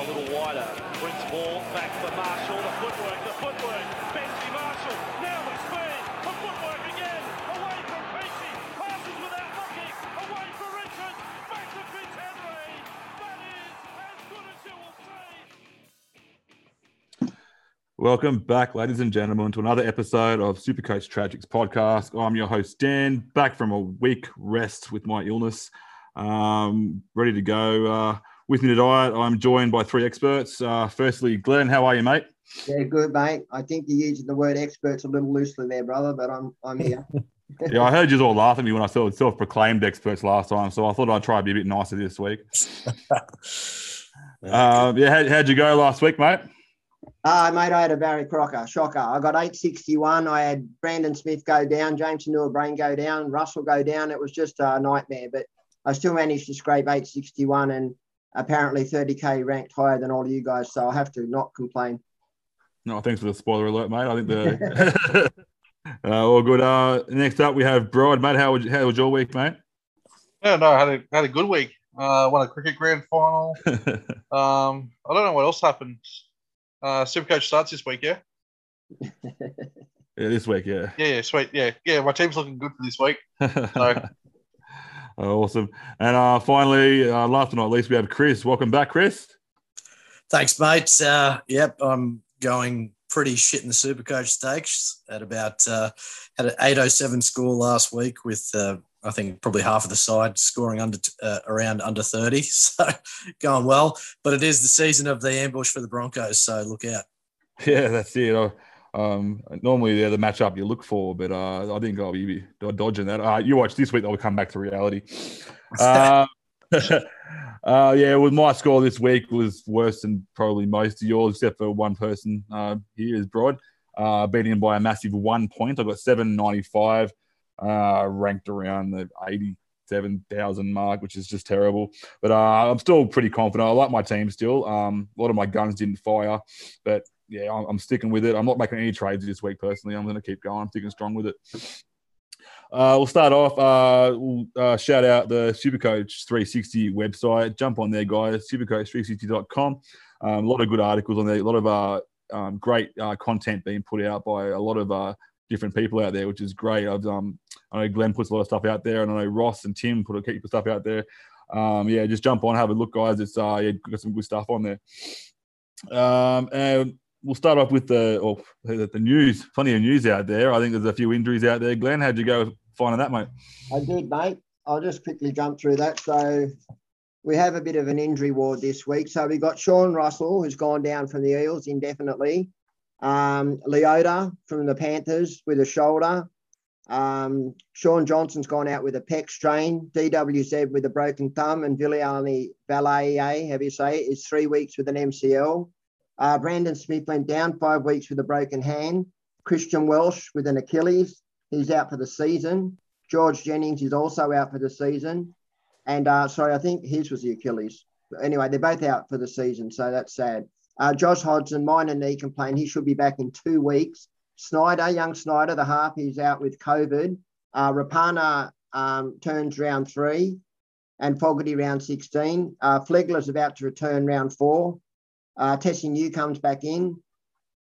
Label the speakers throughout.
Speaker 1: a little wider. Ball back for Marshall. The footwork, the footwork. Benji Marshall. Now the speed. The footwork again. Away from Peachy. Passes without looking. Away for Richards. Back to. That is as good as you will see.
Speaker 2: Welcome back, ladies and gentlemen, to another episode of Supercoach Tragics podcast. I'm your host, Dan, back from a week rest with my illness. Um, ready to go. Uh, with me tonight, I'm joined by three experts. Uh, firstly, Glenn, how are you, mate?
Speaker 3: Yeah, good, mate. I think you're using the word experts a little loosely there, brother, but I'm I'm here.
Speaker 2: Yeah, I heard you all laugh at me when I said self-proclaimed experts last time, so I thought I'd try to be a bit nicer this week. Uh, yeah, how, how'd you go last week, mate?
Speaker 3: Ah, mate, I had a Barry Crocker shocker. I got 861. I had Brandon Smith go down, James Newell Brain go down, Russell go down. It was just a nightmare, but I still managed to scrape 861 and apparently 30k ranked higher than all of you guys. So I have to not complain.
Speaker 2: No, thanks for the spoiler alert, mate. I think the uh, all good. Uh, next up, we have Brod, mate. How was, how was your week, mate?
Speaker 4: Yeah, no, I had a had a good week. Uh, won a cricket grand final. Um, I don't know what else happened. Uh, Supercoach starts this week, yeah.
Speaker 2: Yeah, this week, yeah.
Speaker 4: Yeah, yeah, sweet, yeah, yeah. My team's looking good for this week. So
Speaker 2: awesome. And uh, finally, uh, last but not least, we have Chris. Welcome back, Chris.
Speaker 5: Thanks, mate. Uh, yep, I'm going pretty shit in the Supercoach stakes at about uh, had an 807 score last week with uh, I think probably half of the side scoring under uh, around under 30. So going well, but it is the season of the ambush for the Broncos. So look out.
Speaker 2: Yeah, that's it. Um, normally they're the matchup you look for, but uh, I think I'll be dodging that. Uh, you watch this week; they'll come back to reality. Uh, uh, yeah, well, my score this week was worse than probably most of yours, except for one person uh, here is Brod, uh, beating him by a massive one point. I got seven ninety five, uh, ranked around the eighty seven thousand mark, which is just terrible. But uh, I'm still pretty confident. I like my team still. Um, a lot of my guns didn't fire, but yeah, I'm, I'm sticking with it. I'm not making any trades this week personally. I'm going to keep going. I'm sticking strong with it. Uh, we'll start off. Uh, we'll uh, shout out the Supercoach 360 website. Jump on there, guys. Supercoach360.com. Um, a lot of good articles on there. A lot of uh, um, great uh, content being put out by a lot of uh, different people out there, which is great. I've, um, I know Glenn puts a lot of stuff out there, and I know Ross and Tim put a keep of stuff out there. Um, yeah, just jump on, have a look, guys. It's uh, yeah, got some good stuff on there. Um, and we'll start off with the or the, news. Plenty of news out there. I think there's a few injuries out there. Glenn, how'd you go finding that, mate?
Speaker 3: I did, mate. I'll just quickly jump through that. So we have a bit of an injury ward this week. So we've got Sean Russell, who's gone down from the Eels indefinitely. Um, Leota from the Panthers with a shoulder. Um, Shaun Johnson's gone out with a pec strain. DWZ with a broken thumb, and Viliami Vailea, have you say, is three weeks with an MCL. Uh, Brandon Smith went down five weeks with a broken hand. Christian Welch with an Achilles. He's out for the season. George Jennings is also out for the season. And uh, sorry, I think his was the Achilles. Anyway, they're both out for the season, so that's sad. Uh, Josh Hodgson, minor knee complaint. He should be back in two weeks. Snyder, young Snyder, the half, he's out with COVID. Uh, Rapana um, turns round three and Fogarty round 16. Uh, Flegler's about to return round four. Uh, Tesi Niu comes back in.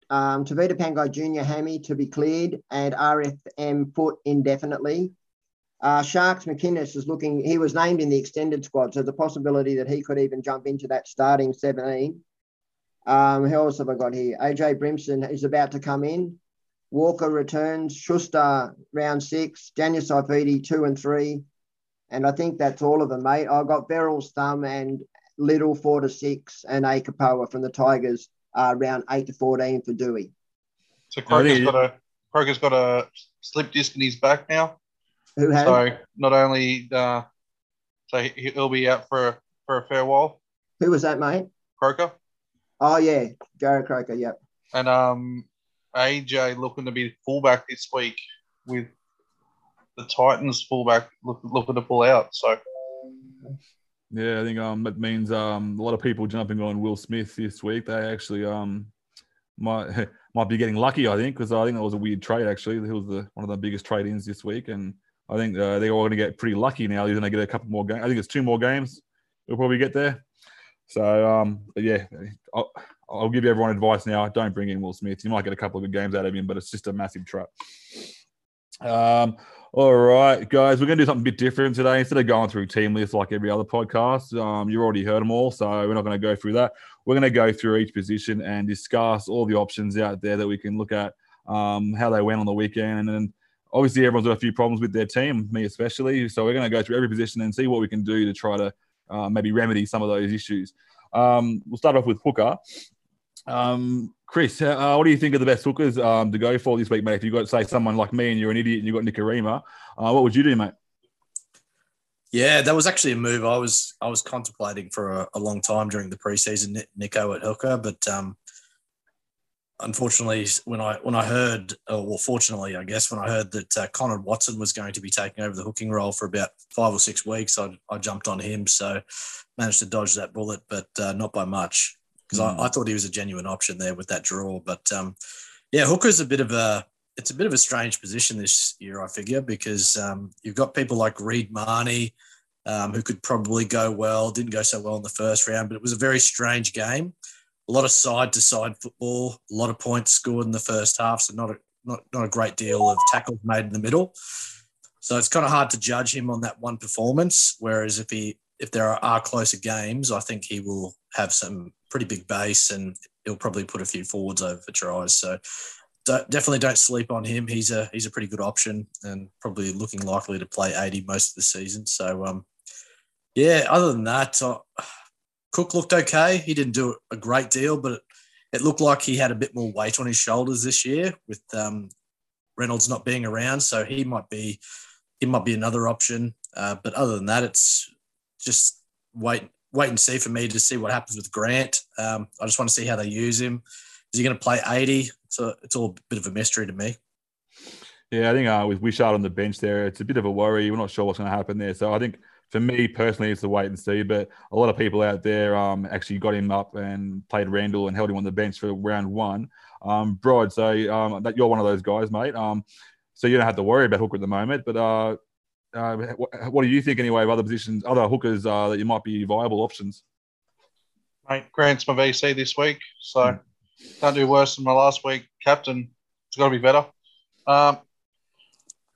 Speaker 3: Um, Tevita Pangai Jr. hammy to be cleared and RFM foot indefinitely. Uh, Sharks McInnes is looking, he was named in the extended squad, so the possibility that he could even jump into that starting 17. Um, who else have I got here? AJ Brimson is about to come in. Walker returns. Schuster round six. Daniel Saifiti two and three. And I think that's all of them, mate. I've got Beryl's thumb and Little four to six and Akapoa from the Tigers uh, round eight to 14 for Dewey.
Speaker 4: so Croker's
Speaker 2: think-
Speaker 4: got a Croker's got a slip disc in his back now.
Speaker 3: Who has?
Speaker 4: So not only uh, so he- he'll be out for for a fair while,
Speaker 3: Who was that, mate?
Speaker 4: Croker,
Speaker 3: Oh, yeah. Jarrod Croker. Yep.
Speaker 4: and um AJ looking to be fullback this week with the Titans fullback look, looking to pull out. So
Speaker 2: Yeah, I think um, it means um, a lot of people jumping on Will Smith this week. They actually um, might might be getting lucky. I think because I think that was a weird trade. Actually, it was the one of the biggest trade-ins this week, and I think uh, they're all going to get pretty lucky now. He's going to get a couple more games. I think it's two more games. We'll probably get there. So um, yeah, I'll, I'll, give everyone advice now. Don't bring in Will Smith. You might get a couple of good games out of him, but it's just a massive trap. Um, all right, guys, we're going to do something a bit different today. Instead of going through team lists like every other podcast, um, you already heard them all, so we're not going to go through that. We're going to go through each position and discuss all the options out there that we can look at, um, how they went on the weekend, and obviously everyone's got a few problems with their team, me especially. So we're going to go through every position and see what we can do to try to uh, maybe remedy some of those issues. Um, we'll start off with hooker. Um, Chris, uh, what do you think of the best hookers um, to go for this week, mate? If you've got, say, someone like me and you're an idiot and you've got Nikorima, uh, what would you do, mate?
Speaker 5: Yeah, that was actually a move I was I was contemplating for a, a long time during the preseason, Nico at hooker, but um, unfortunately, when I when I heard, or well, fortunately, I guess when I heard that uh, Connor Watson was going to be taking over the hooking role for about five or six weeks, I, I jumped on him. So managed to dodge that bullet, but uh, not by much because mm. I, I, thought he was a genuine option there with that draw. But um, yeah, hooker's a bit of a it's a bit of a strange position this year, I figure, because um, you've got people like Reed Mahoney. Um, who could probably go well, didn't go so well in the first round, but it was a very strange game a lot of side to side football, a lot of points scored in the first half, so not a not, not a great deal of tackles made in the middle. So it's kind of hard to judge him on that one performance. Whereas if he if there are, closer games, I think he will have some pretty big base and he'll probably put a few forwards over for tries. So don't, definitely don't sleep on him. He's a he's a pretty good option and probably looking likely to play 80 most of the season. So um, yeah, other than that, I, Cook looked okay. He didn't do a great deal, but it, looked like he had a bit more weight on his shoulders this year with um, Reynolds not being around. So he might be he might be another option. Uh, but other than that, it's just wait wait and see for me to see what happens with Grant. Um, I just want to see how they use him. Is he going to play 80? So it's all a bit of a mystery to me.
Speaker 2: Yeah, I think uh, with Wishart on the bench there, it's a bit of a worry. We're not sure what's going to happen there. So I think for me personally, it's a wait and see. But a lot of people out there um, actually got him up and played Randall and held him on the bench for round one. Um, Brod, so um, that you're one of those guys, mate. Um, so you don't have to worry about Hooker at the moment. But uh, uh, what, what, do you think anyway of other positions, other hookers uh, that you might be viable options?
Speaker 4: Mate, Grant's my VC this week, so mm. can't do worse than my last week. Captain, it's got to be better. Um,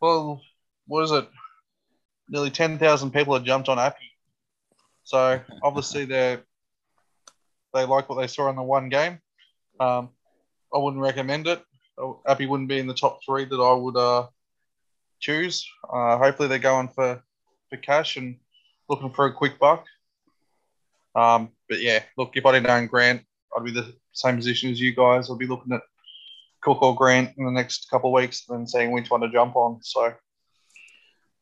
Speaker 4: well, what is it? nearly 10,000 people have jumped on Appy. So obviously they they like what they saw in the one game. Um, I wouldn't recommend it. Appy wouldn't be in the top three that I would uh, choose. Uh, hopefully they're going for, for cash and looking for a quick buck. Um, but yeah, look, if I didn't Grant, I'd be the same position as you guys. I'd be looking at Cook or Grant in the next couple of weeks and seeing which one to jump on. So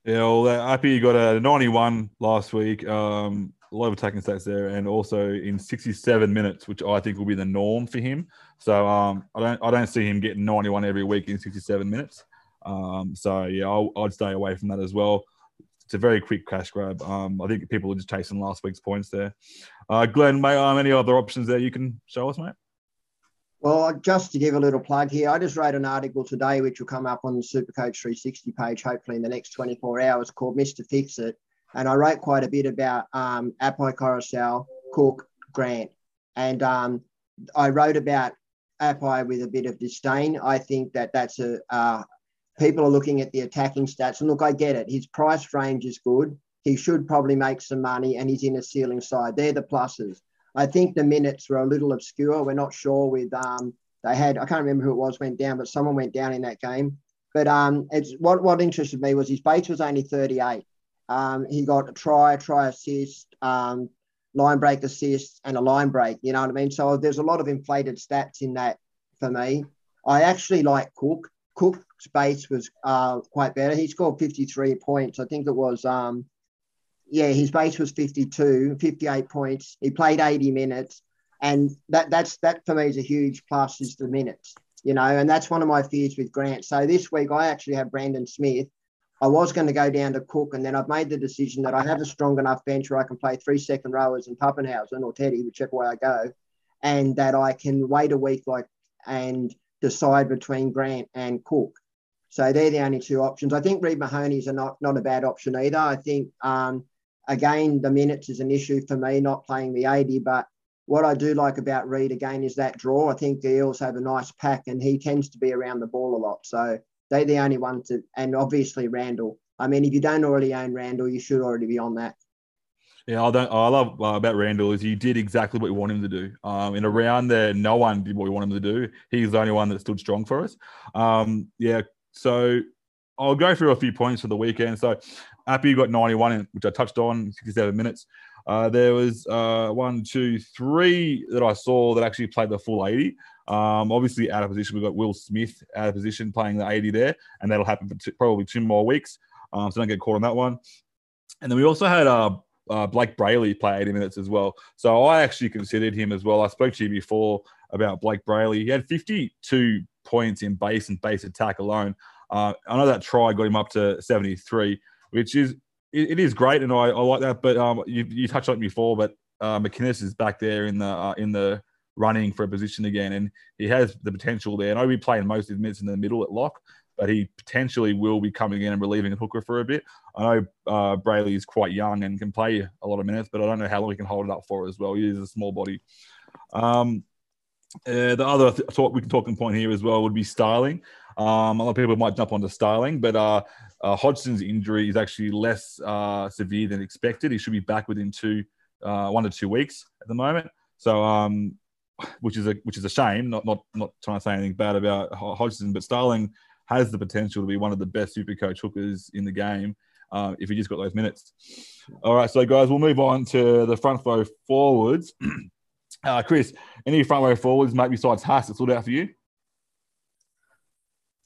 Speaker 2: yeah, well, Appy got a 91 last week. Um, a lot of attacking stats there, and also in 67 minutes, which I think will be the norm for him. So um, I don't I don't see him getting 91 every week in 67 minutes. Um, so yeah, I'll, I'd stay away from that as well. It's a very quick cash grab. Um, I think people are just chasing last week's points there. Uh, Glenn, may um, any other options there you can show us, mate?
Speaker 3: Well, just to give a little plug here, I just wrote an article today which will come up on the Supercoach 360 page, hopefully in the next 24 hours, called Mr. Fix It. And I wrote quite a bit about um, Api Koroisau, Cook, Grant. And um, I wrote about Api with a bit of disdain. I think that that's a, uh, people are looking at the attacking stats. And look, I get it. His price range is good. He should probably make some money and he's in a ceiling side. They're the pluses. I think the minutes were a little obscure. We're not sure with um, they had I can't remember who it was went down, but someone went down in that game. But um, it's what what interested me was his base was only 38. Um, he got a try, try assist, um, line break assist, and a line break. You know what I mean? So there's a lot of inflated stats in that for me. I actually like Cook. Cook's base was uh, quite better. He scored 53 points. I think it was um, yeah, his base was 52, 58 points. He played 80 minutes. And that that's that for me is a huge plus is the minutes, you know, and that's one of my fears with Grant. So this week I actually have Brandon Smith. I was going to go down to Cook, and then I've made the decision that I have a strong enough bench where I can play three second rowers in Papenhuyzen or Teddy, whichever way I go, and that I can wait a week like and decide between Grant and Cook. So they're the only two options. I think Reed Mahoney's are not not a bad option either. I think um, again, the minutes is an issue for me, not playing the 80. But what I do like about Reed again is that draw. I think the Eels have a nice pack and he tends to be around the ball a lot. So they're the only one to, and obviously Randall. I mean, if you don't already own Randall, you should already be on that.
Speaker 2: Yeah, I don't. I love uh, about Randall is he did exactly what we want him to do. Um, in a round there, no one did what we want him to do. He's the only one that stood strong for us. Um, yeah. So I'll go through a few points for the weekend. So Appy got 91, which I touched on, 67 minutes. Uh, there was uh, one, two, three that I saw that actually played the full 80. Um, obviously, out of position, we've got Will Smith out of position playing the 80 there, and that'll happen for probably two more weeks. Um, so don't get caught on that one. And then we also had uh, uh, Blayke Brailey play 80 minutes as well. So I actually considered him as well. I spoke to you before about Blayke Brailey. He had 52 points in base and base attack alone. Uh, I know that try got him up to 73, which is it, it is great, and I, I like that. But um, you, you touched on it before, but uh, McInnes is back there in the uh, in the running for a position again, and he has the potential there. And I'll be playing most of his minutes in the middle at lock, but he potentially will be coming in and relieving a hooker for a bit. I know uh, Brailey is quite young and can play a lot of minutes, but I don't know how long he can hold it up for as well. He is a small body. Um, uh, the other th- thought we can talk in point here as well would be Starling. Um, a lot of people might jump onto Starling, but uh, uh, Hodgson's injury is actually less uh, severe than expected. He should be back within two, uh, one to two weeks at the moment. So, um, which is a which is a shame. Not not not trying to say anything bad about Hodgson, but Starling has the potential to be one of the best super coach hookers in the game uh, if he just got those minutes. All right, so guys, we'll move on to the front row forwards. Uh, Chris, any front row forwards, mate, besides Haas, that stood out for you?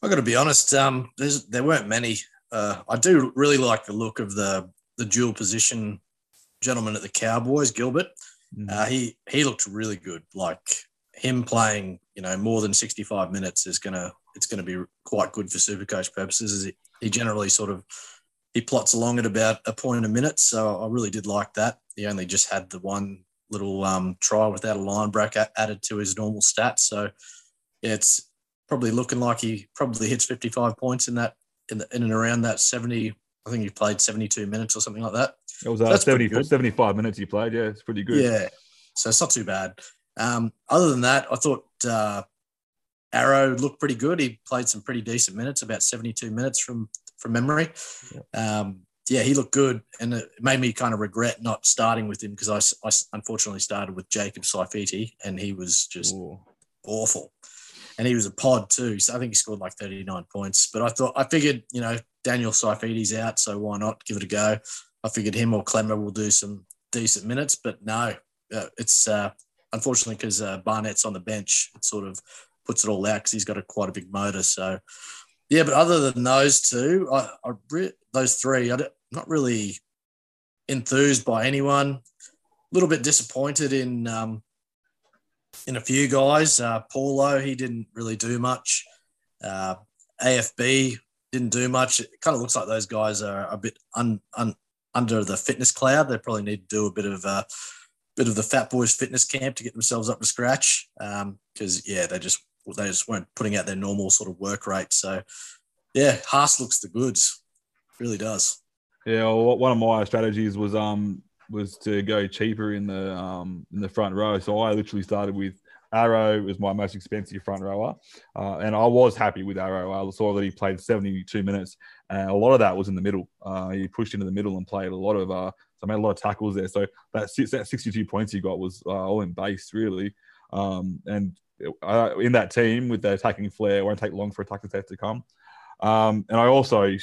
Speaker 5: I got to be honest. Um, there weren't many. Uh, I do really like the look of the the dual position gentleman at the Cowboys, Gilbert. Mm. Uh, he he looked really good. Like him playing, you know, more than sixty five minutes is gonna it's gonna be quite good for Supercoach purposes. He, he generally sort of he plots along at about a point a minute, so I really did like that. He only just had the one little um, try without a line break added to his normal stats, so yeah, it's probably looking like he probably hits 55 points in that in, the, in and around that 70. I think he played 72 minutes or something like that.
Speaker 2: It was uh, 70, 75 minutes he played. Yeah, it's pretty good.
Speaker 5: Yeah, so it's not too bad. Um, other than that, I thought uh, Arrow looked pretty good. He played some pretty decent minutes, about 72 minutes from from memory. Yeah, um, yeah he looked good, and it made me kind of regret not starting with him because I, I unfortunately started with Jacob Saifiti, and he was just Ooh. awful and he was a pod too. So I think he scored like 39 points. But I thought, I figured, you know, Daniel Saifiti's out, so why not give it a go? I figured him or Klemmer will do some decent minutes, but no, uh, it's uh, unfortunately because uh, Barnett's on the bench, it sort of puts it all out because he's got a quite a big motor. So yeah, but other than those two, I, I those three, I'm not really enthused by anyone. A little bit disappointed in um, in a few guys. Uh, Paulo, he didn't really do much. Uh, AFB didn't do much. It kind of looks like those guys are a bit un, un, under the fitness cloud. They probably need to do a bit of a uh, bit of the Fat Boys fitness camp to get themselves up to scratch. Because um, yeah, they just they just weren't putting out their normal sort of work rate. So yeah, Haas looks the goods, really does.
Speaker 2: Yeah, well, one of my strategies was um was to go cheaper in the um, in the front row. So I literally started with Arrow was my most expensive front rower, uh, and I was happy with Arrow. I saw that he played 72 minutes, and a lot of that was in the middle. Uh, he pushed into the middle and played a lot of. Uh, so made a lot of tackles there. So that, that 62 points he got was uh, all in base really, um, and uh, in that team with the attacking flair, it won't take long for attacking set to come. Um, and I also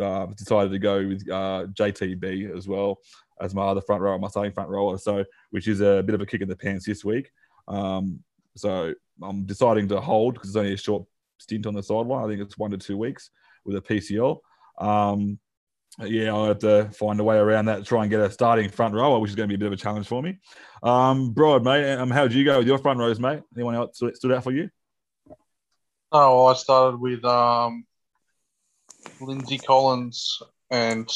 Speaker 2: uh, decided to go with JTB as well as my other front rower, my starting front rower. So, which is a bit of a kick in the pants this week. Um, so I'm deciding to hold because it's only a short stint on the sideline. I think it's one to two weeks with a PCL. Um, yeah, I'll have to find a way around that, try and get a starting front rower, which is going to be a bit of a challenge for me. Um, Brod, mate, um, how did you go with your front rows, mate? Anyone else stood out for you?
Speaker 4: Oh, I started with um, Lindsay Collins and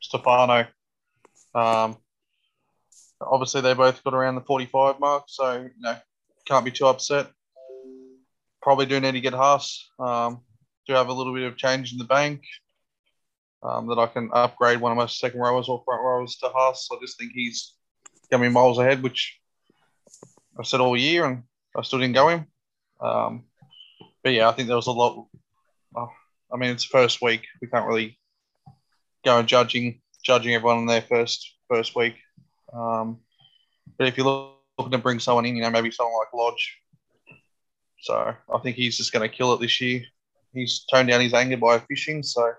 Speaker 4: Stefano. Um, obviously, they both got around the 45 mark, so you know, can't be too upset. Probably do need to get Haas. Um, do have a little bit of change in the bank. um, that I can upgrade one of my second rowers or front rowers to Haas. I just think he's going to be miles ahead, which I've said all year, and I still didn't go him. Um, but yeah, I think there was a lot. I mean, it's first week. We can't really go and judging judging everyone in their first first week. Um, but if you're looking to bring someone in, you know, maybe someone like Lodge. So I think he's just going to kill it this year. He's toned down his anger by fishing, so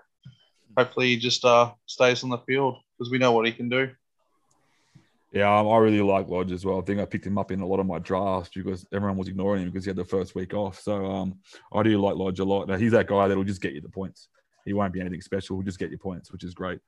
Speaker 4: hopefully he just uh, stays on the field because we know what he can do.
Speaker 2: Yeah, I really like Lodge as well. I think I picked him up in a lot of my drafts because everyone was ignoring him because he had the first week off. So um, I do like Lodge a lot. Now, he's that guy that'll just get you the points. He won't be anything special. He'll just get your points, which is great.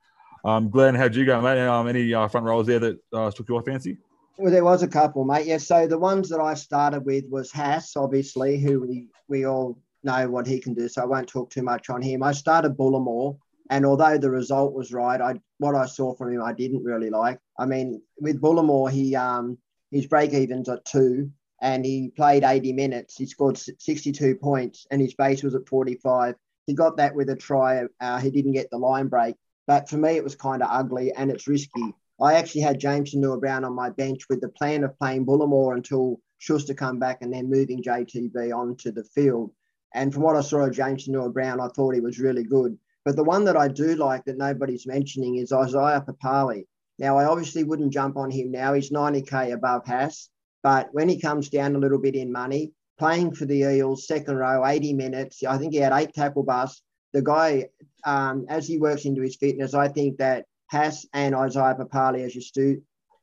Speaker 2: Um, Glenn, how'd you go, mate? Um, any uh, front rows there that uh, took your fancy?
Speaker 3: Well, there was a couple, mate. Yeah. So the ones that I started with was Haas, obviously, who we, we all know what he can do. So I won't talk too much on him. I started Bullimore. And although the result was right, I what I saw from him I didn't really like. I mean, with Bullimore, he um his break evens at two, and he played 80 minutes. He scored 62 points, and his base was at 45. He got that with a try. Uh, he didn't get the line break, but for me, it was kind of ugly and it's risky. I actually had James Noah-Brown on my bench with the plan of playing Bullimore until Schuster come back and then moving JTB onto the field. And from what I saw of James Noah-Brown, I thought he was really good. But the one that I do like that nobody's mentioning is Isaiah Papali. Now, I obviously wouldn't jump on him now. He's 90K above Haas. But when he comes down a little bit in money, playing for the Eels, second row, 80 minutes, I think he had eight tackle busts. The guy, um, as he works into his fitness, I think that Haas and Isaiah Papali as your stu-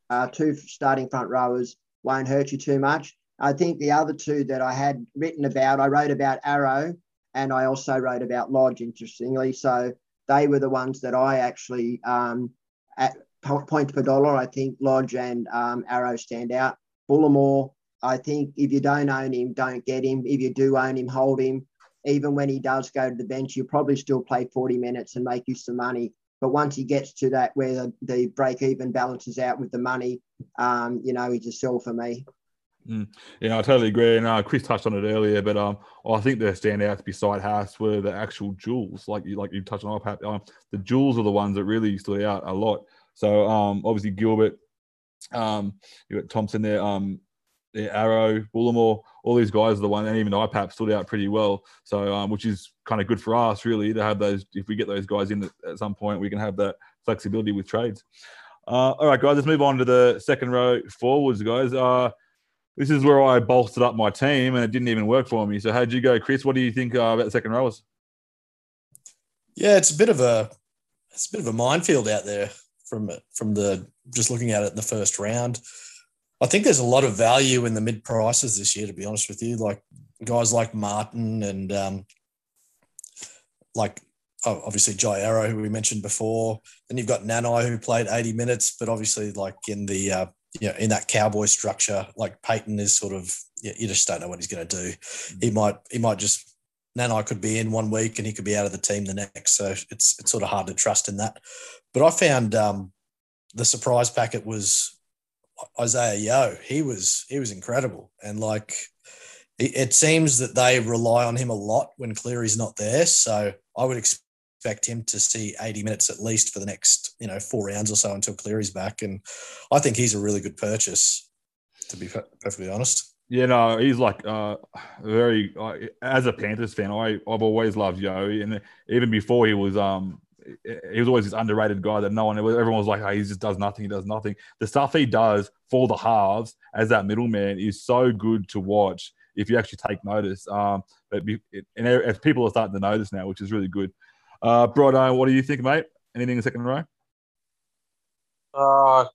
Speaker 3: uh, two starting front rowers won't hurt you too much. I think the other two that I had written about, I wrote about Arrow and I also wrote about Lodge, interestingly. So they were the ones that I actually, um, at points per dollar, I think Lodge and um, Arrow stand out. Bullimore, I think if you don't own him, don't get him. If you do own him, hold him. Even when he does go to the bench, you'll probably still play 40 minutes and make you some money. But once he gets to that where the, the break even balances out with the money, um, you know, he's a sell for me.
Speaker 2: Mm. Yeah, I totally agree. And uh, Chris touched on it earlier, but um, I think the standouts beside Haas were the actual jewels, like you like you touched on. Um, the jewels are the ones that really stood out a lot. So um, obviously Gilbert, um, you got Thompson there, um, Arrow, Bullimore, all these guys are the one, and even IPAP stood out pretty well. So um, which is kind of good for us really to have those. If we get those guys in at some point, we can have that flexibility with trades. Uh, all right, guys, let's move on to the second row forwards, guys. Uh, this is where I bolstered up my team, and it didn't even work for me. So, how'd you go, Chris? What do you think uh, about the second rowers?
Speaker 5: Yeah, it's a bit of a it's a bit of a minefield out there from from the just looking at it in the first round. I think there's a lot of value in the mid prices this year, to be honest with you. Like guys like Martin and um, like obviously Jai Arrow, who we mentioned before. Then you've got Nanai, who played 80 minutes, but obviously like in the uh, you know, in that cowboy structure, like Payten is sort of, you, you just don't know what he's going to do. Mm-hmm. He might, he might just, Nanai could be in one week and he could be out of the team the next. So it's, it's sort of hard to trust in that. But I found um, the surprise packet was Isaiah Yeo. He was, he was incredible. And like, it, it seems that they rely on him a lot when Cleary's not there. So I would expect expect him to see 80 minutes at least for the next, you know, four rounds or so until Cleary's back. And I think he's a really good purchase, to be perfectly honest.
Speaker 2: Yeah, no, he's like uh, very. Uh, as a Panthers fan, I I've always loved Yeo, and even before he was um he was always this underrated guy that no one everyone was like, oh, he just does nothing, he does nothing. The stuff he does for the halves as that middleman is so good to watch if you actually take notice. Um, but and as people are starting to notice now, which is really good. Uh, Brodo, what do you think, mate? Anything in the second row?
Speaker 4: Uh,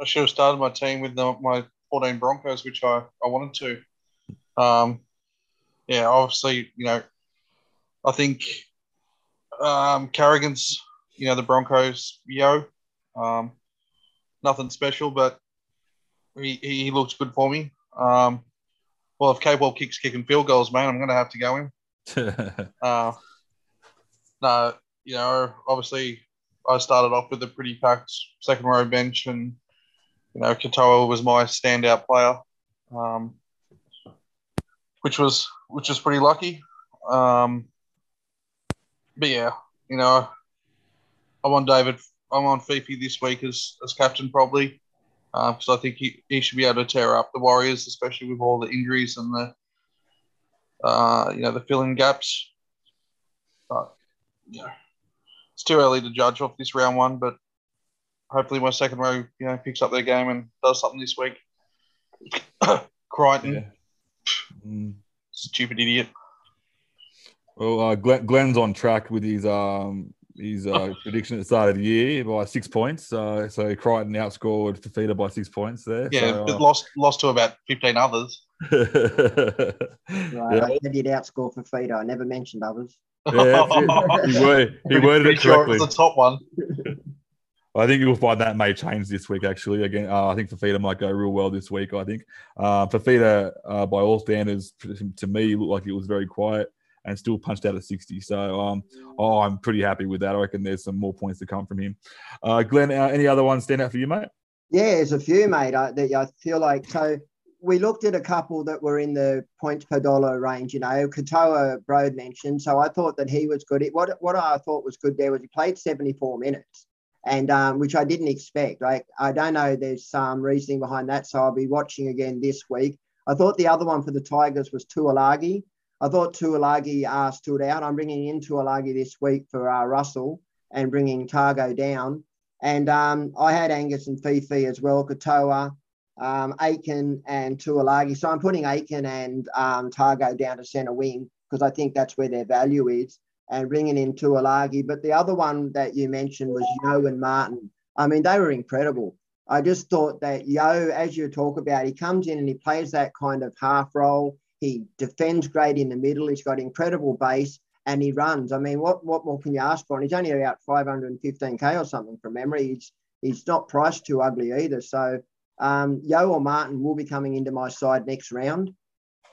Speaker 4: I should have started my team with the, my 14 Broncos, which I, I wanted to. Um, yeah, obviously, you know, I think um, Carrigan's, you know, the Broncos, yo, um, nothing special, but he, he looks good for me. Um, well, if Capewell kicks kicking field goals, man, I'm going to have to go him. uh, no, you know, obviously I started off with a pretty packed second row bench, and you know, Katoa was my standout player, um, which was which was pretty lucky. Um, but yeah, you know, I'm on David. I'm on Fifi this week as, as captain probably because uh, I think he, he should be able to tear up the Warriors, especially with all the injuries and the uh, you know the filling gaps. But yeah, it's too early to judge off this round one. But hopefully, my second row you know picks up their game and does something this week. Crichton,
Speaker 2: Yeah. Mm.
Speaker 4: stupid idiot.
Speaker 2: Well, uh, Glenn, Glenn's on track with his um his uh, prediction at the start of the year by six points. Uh, so Crichton outscored Fifita by six points there.
Speaker 4: Yeah,
Speaker 2: so, uh,
Speaker 4: lost lost to about fifteen others.
Speaker 3: Right,
Speaker 2: yeah,
Speaker 3: I said you'd outscore for Fido. I never mentioned others.
Speaker 2: Yeah, he, word, he worded
Speaker 4: pretty
Speaker 2: it
Speaker 4: sure
Speaker 2: correctly.
Speaker 4: it was the top one.
Speaker 2: I think you'll find that may change this week. Actually, again, uh, I think Fifita might go real well this week. I think uh, Fifita, uh, by all standards, to me, looked like it was very quiet and still punched out at 60. So, um, oh, I'm pretty happy with that. I reckon there's some more points to come from him. Uh, Glenn, uh, any other ones stand out for you, mate?
Speaker 3: Yeah, there's a few, mate. I, that I feel like so. We looked at a couple that were in the points per dollar range. You know, Katoa Brod mentioned, so I thought that he was good. It, what what I thought was good there was he played 74 minutes, and um, which I didn't expect. Like I don't know, there's some reasoning behind that, so I'll be watching again this week. I thought the other one for the Tigers was Tuilagi. I thought Tuilagi uh, stood out. I'm bringing in Tuilagi this week for uh, Russell and bringing Tago down. And um, I had Angus and Fifi as well, Katoa, um, Aiken and Tuilagi. So I'm putting Aiken and um, Tago down to centre wing because I think that's where their value is and bringing in Tuilagi. But the other one that you mentioned was Yeo and Martin. I mean, they were incredible. I just thought that Yeo, as you talk about, he comes in and he plays that kind of half role. He defends great in the middle. He's got incredible base and he runs. I mean, what what more can you ask for? And he's only about 515k or something from memory. He's he's not priced too ugly either. So um, Yeo or Martin will be coming into my side next round,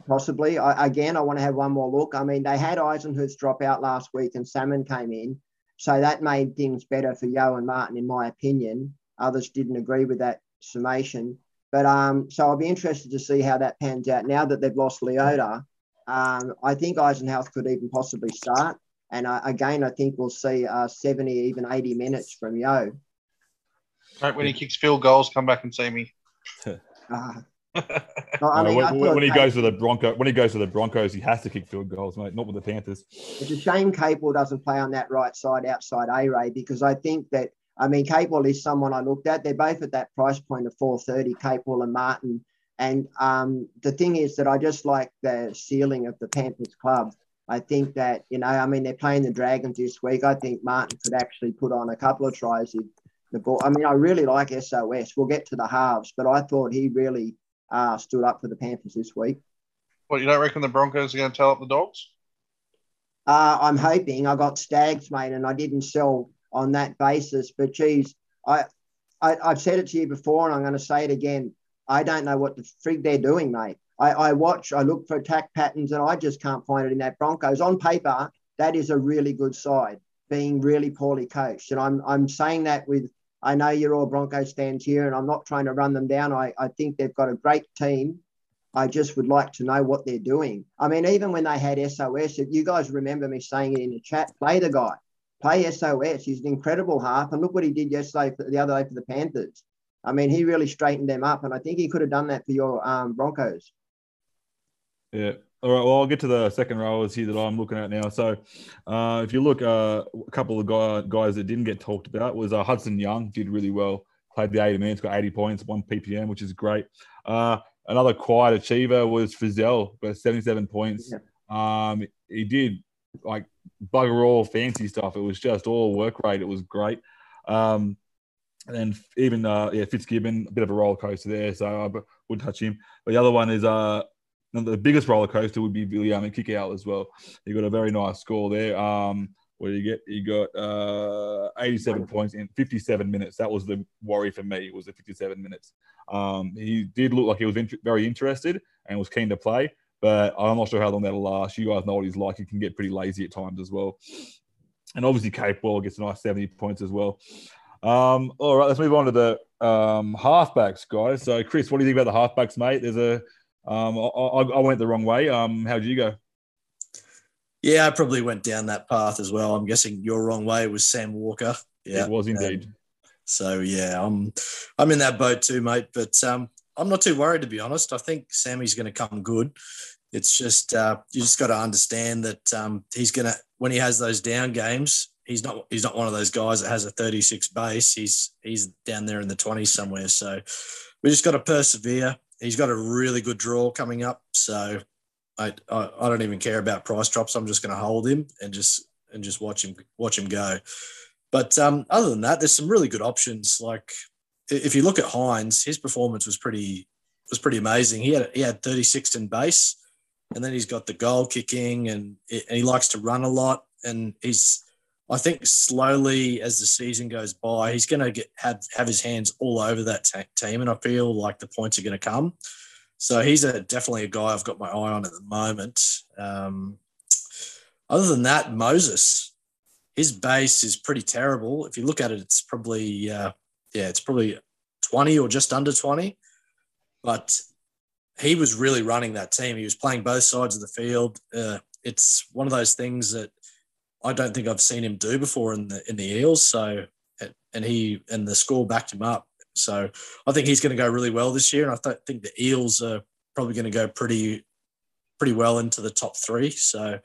Speaker 3: possibly. I, again, I want to have one more look. I mean, they had Eisenhuth drop out last week and Salmon came in, so that made things better for Yeo and Martin, in my opinion. Others didn't agree with that summation. But um, so I'll be interested to see how that pans out now that they've lost Leota. Um, I think Eisenhower could even possibly start. And uh, again, I think we'll see uh, 70, even 80 minutes from Yeo.
Speaker 4: Right, when he kicks field goals, come back and see me.
Speaker 3: Uh, I
Speaker 2: Uh,
Speaker 3: mean,
Speaker 2: when, when- when he
Speaker 3: Cape-
Speaker 2: goes to the Bronco, when he goes to the Broncos, he has to kick field goals, mate. Not with the Panthers.
Speaker 3: It's a shame Capel doesn't play on that right side outside A Ray because I think that I mean Capel is someone I looked at. They're both at that price point of 430, Capel and Martin. And um, the thing is that I just like the ceiling of the Panthers club. I think that, you know, I mean, they're playing the Dragons this week. I think Martin could actually put on a couple of tries if the ball. I mean, I really like SOS. We'll get to the halves, but I thought he really uh, stood up for the Panthers this week.
Speaker 4: What, you don't reckon the Broncos are going to tell up the dogs?
Speaker 3: Uh, I'm hoping I got stags, mate, and I didn't sell on that basis. But geez, I, I I've said it to you before, and I'm going to say it again. I don't know what the frig they're doing, mate. I, I watch, I look for attack patterns, and I just can't find it in that Broncos. On paper, that is a really good side, being really poorly coached, and I'm I'm saying that with. I know you're all Broncos fans here, and I'm not trying to run them down. I, I think they've got a great team. I just would like to know what they're doing. I mean, even when they had SOS, if you guys remember me saying it in the chat, play the guy, play SOS. He's an incredible half, and look what he did yesterday, for, the other day for the Panthers. I mean, he really straightened them up, and I think he could have done that for your um, Broncos.
Speaker 2: Yeah. All right. Well, I'll get to the second rowers here that I'm looking at now. So, uh, if you look, uh, a couple of guy, guys that didn't get talked about was uh, Hudson Young did really well. Played the 80 minutes, got 80 points, one ppm, which is great. Uh, another quiet achiever was Frizzell, got 77 points. Um, he did like bugger all fancy stuff. It was just all work rate. It was great. Um, and then even uh, yeah, Fitzgibbon, a bit of a roller coaster there, so I wouldn't touch him. But the other one is uh, the biggest roller coaster would be Viliame Kikau as well. He got a very nice score there. Um, what did you get? He got uh, 87 points in 57 minutes. That was the worry for me. It was the 57 minutes. Um, he did look like he was very interested and was keen to play, but I'm not sure how long that'll last. You guys know what he's like. He can get pretty lazy at times as well. And obviously, Capewell gets a nice 70 points as well. Um, all right, let's move on to the um, halfbacks, guys. So, Chris, what do you think about the halfbacks, mate? There's a um, I, I, I went the wrong way. Um, how'd you go?
Speaker 5: Yeah, I probably went down that path as well. I'm guessing your wrong way was Sam Walker. Yeah,
Speaker 2: it was indeed.
Speaker 5: Um, so yeah, I'm I'm in that boat too, mate. But um, I'm not too worried to be honest. I think Sammy's going to come good. It's just uh, you just got to understand that um, he's going to when he has those down games, he's not he's not one of those guys that has a 36 base. He's he's down there in the 20s somewhere. So we just got to persevere. He's got a really good draw coming up. So I, I, I don't even care about price drops. I'm just going to hold him and just and just watch him watch him go. But um, other than that, there's some really good options. Like if you look at Hynes, his performance was pretty was pretty amazing. He had he had 36 in base, and then he's got the goal kicking, and, and he likes to run a lot. And he's I think slowly as the season goes by, he's going to get have have his hands all over that t- team, and I feel like the points are going to come. So he's a definitely a guy I've got my eye on at the moment. Um, other than that, Moses, his base is pretty terrible. If you look at it, it's probably uh, yeah, it's probably twenty or just under twenty, but he was really running that team. He was playing both sides of the field. Uh, it's one of those things that I don't think I've seen him do before in the in the Eels. So and he and the score backed him up. So I think he's going to go really well this year, and I th- think the Eels are probably going to go pretty pretty well into the top three. So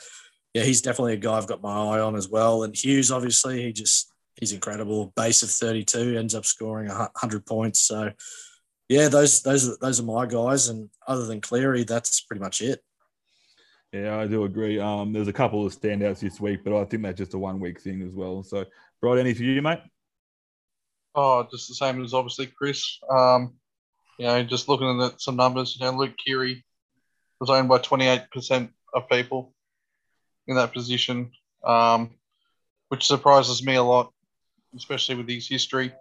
Speaker 5: yeah, he's definitely a guy I've got my eye on as well. And Hughes, obviously, he just he's incredible. Base of 32, ends up scoring 100 points. So yeah, those those those are my guys. And other than Cleary, that's pretty much it.
Speaker 2: Yeah, I do agree. Um, there's a couple of standouts this week, but I think that's just a one week thing as well. So, Bright, any for you, mate?
Speaker 4: Oh, just the same as obviously Chris. Um, you know, just looking at some numbers, you know, Luke Keary was owned by 28% of people in that position, um, which surprises me a lot, especially with his history.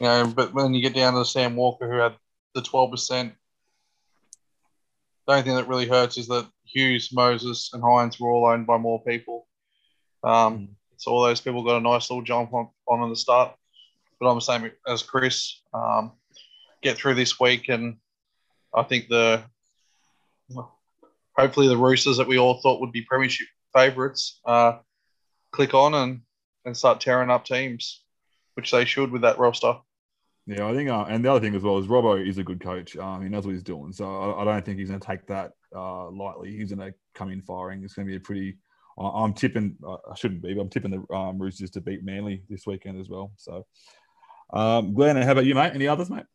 Speaker 4: You know, but when you get down to Sam Walker, who had the 12%, the only thing that really hurts is that Hughes, Moses, and Hynes were all owned by more people. Um, so all those people got a nice little jump on, on in the start. But I'm the same as Chris. Um, get through this week, and I think the hopefully the Roosters that we all thought would be premiership favourites uh, click on and and start tearing up teams, which they should with that roster.
Speaker 2: Yeah, I think, uh, and the other thing as well is Robbo is a good coach. Um, he knows what he's doing, so I, I don't think he's going to take that uh, lightly. He's going to come in firing. It's going to be a pretty. I'm tipping. I shouldn't be, but I'm tipping the um, Roosters to beat Manly this weekend as well. So, um, Glenn, how about you, mate? Any others, mate?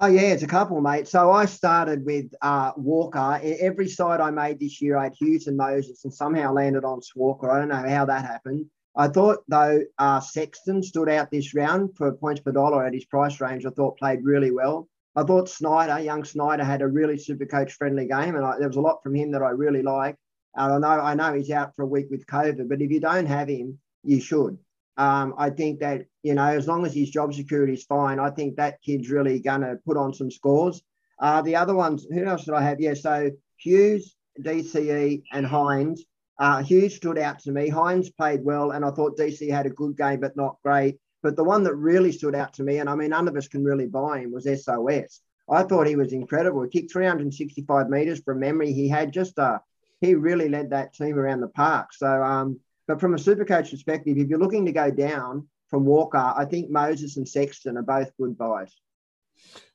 Speaker 3: Oh yeah, it's a couple, mate. So I started with uh, Walker. Every side I made this year, I had Hughes and Moses, and somehow landed on Swalker. I don't know how that happened. I thought though uh, Sexton stood out this round for points per dollar at his price range. I thought played really well. I thought Snyder, young Snyder, had a really super coach friendly game, and I, there was a lot from him that I really like. And I know I know he's out for a week with COVID, but if you don't have him, you should. Um, I think that you know as long as his job security is fine, I think that kid's really going to put on some scores. Uh, the other ones, who else did I have? Yeah, so Hughes, DCE, and Hynes. Uh, Hughes stood out to me. Hynes played well, and I thought DC had a good game, but not great. But the one that really stood out to me, and I mean, none of us can really buy him, was SOS. I thought he was incredible. He kicked 365 meters from memory. He had just a, he really led that team around the park. So, um, but from a super coach perspective, if you're looking to go down from Walker, I think Moses and Sexton are both good buys.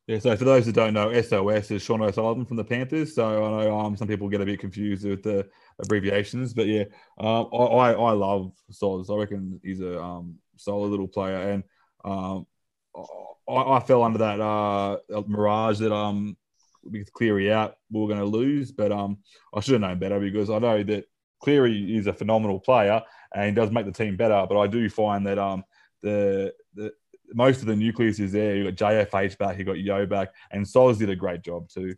Speaker 2: Yeah, so for those who don't know, SOS is Sean O'Sullivan from the Panthers. So I know um, some people get a bit confused with the abbreviations, but yeah, um, I, I love Soz. I reckon he's a um, solid little player, and um, I, I, fell under that uh, mirage that um with Cleary out we were going to lose, but um I should have known better because I know that Cleary is a phenomenal player and does make the team better, but I do find that um the the most of the nucleus is there. You got JFH back, you got Yeo back, and Soz did a great job too.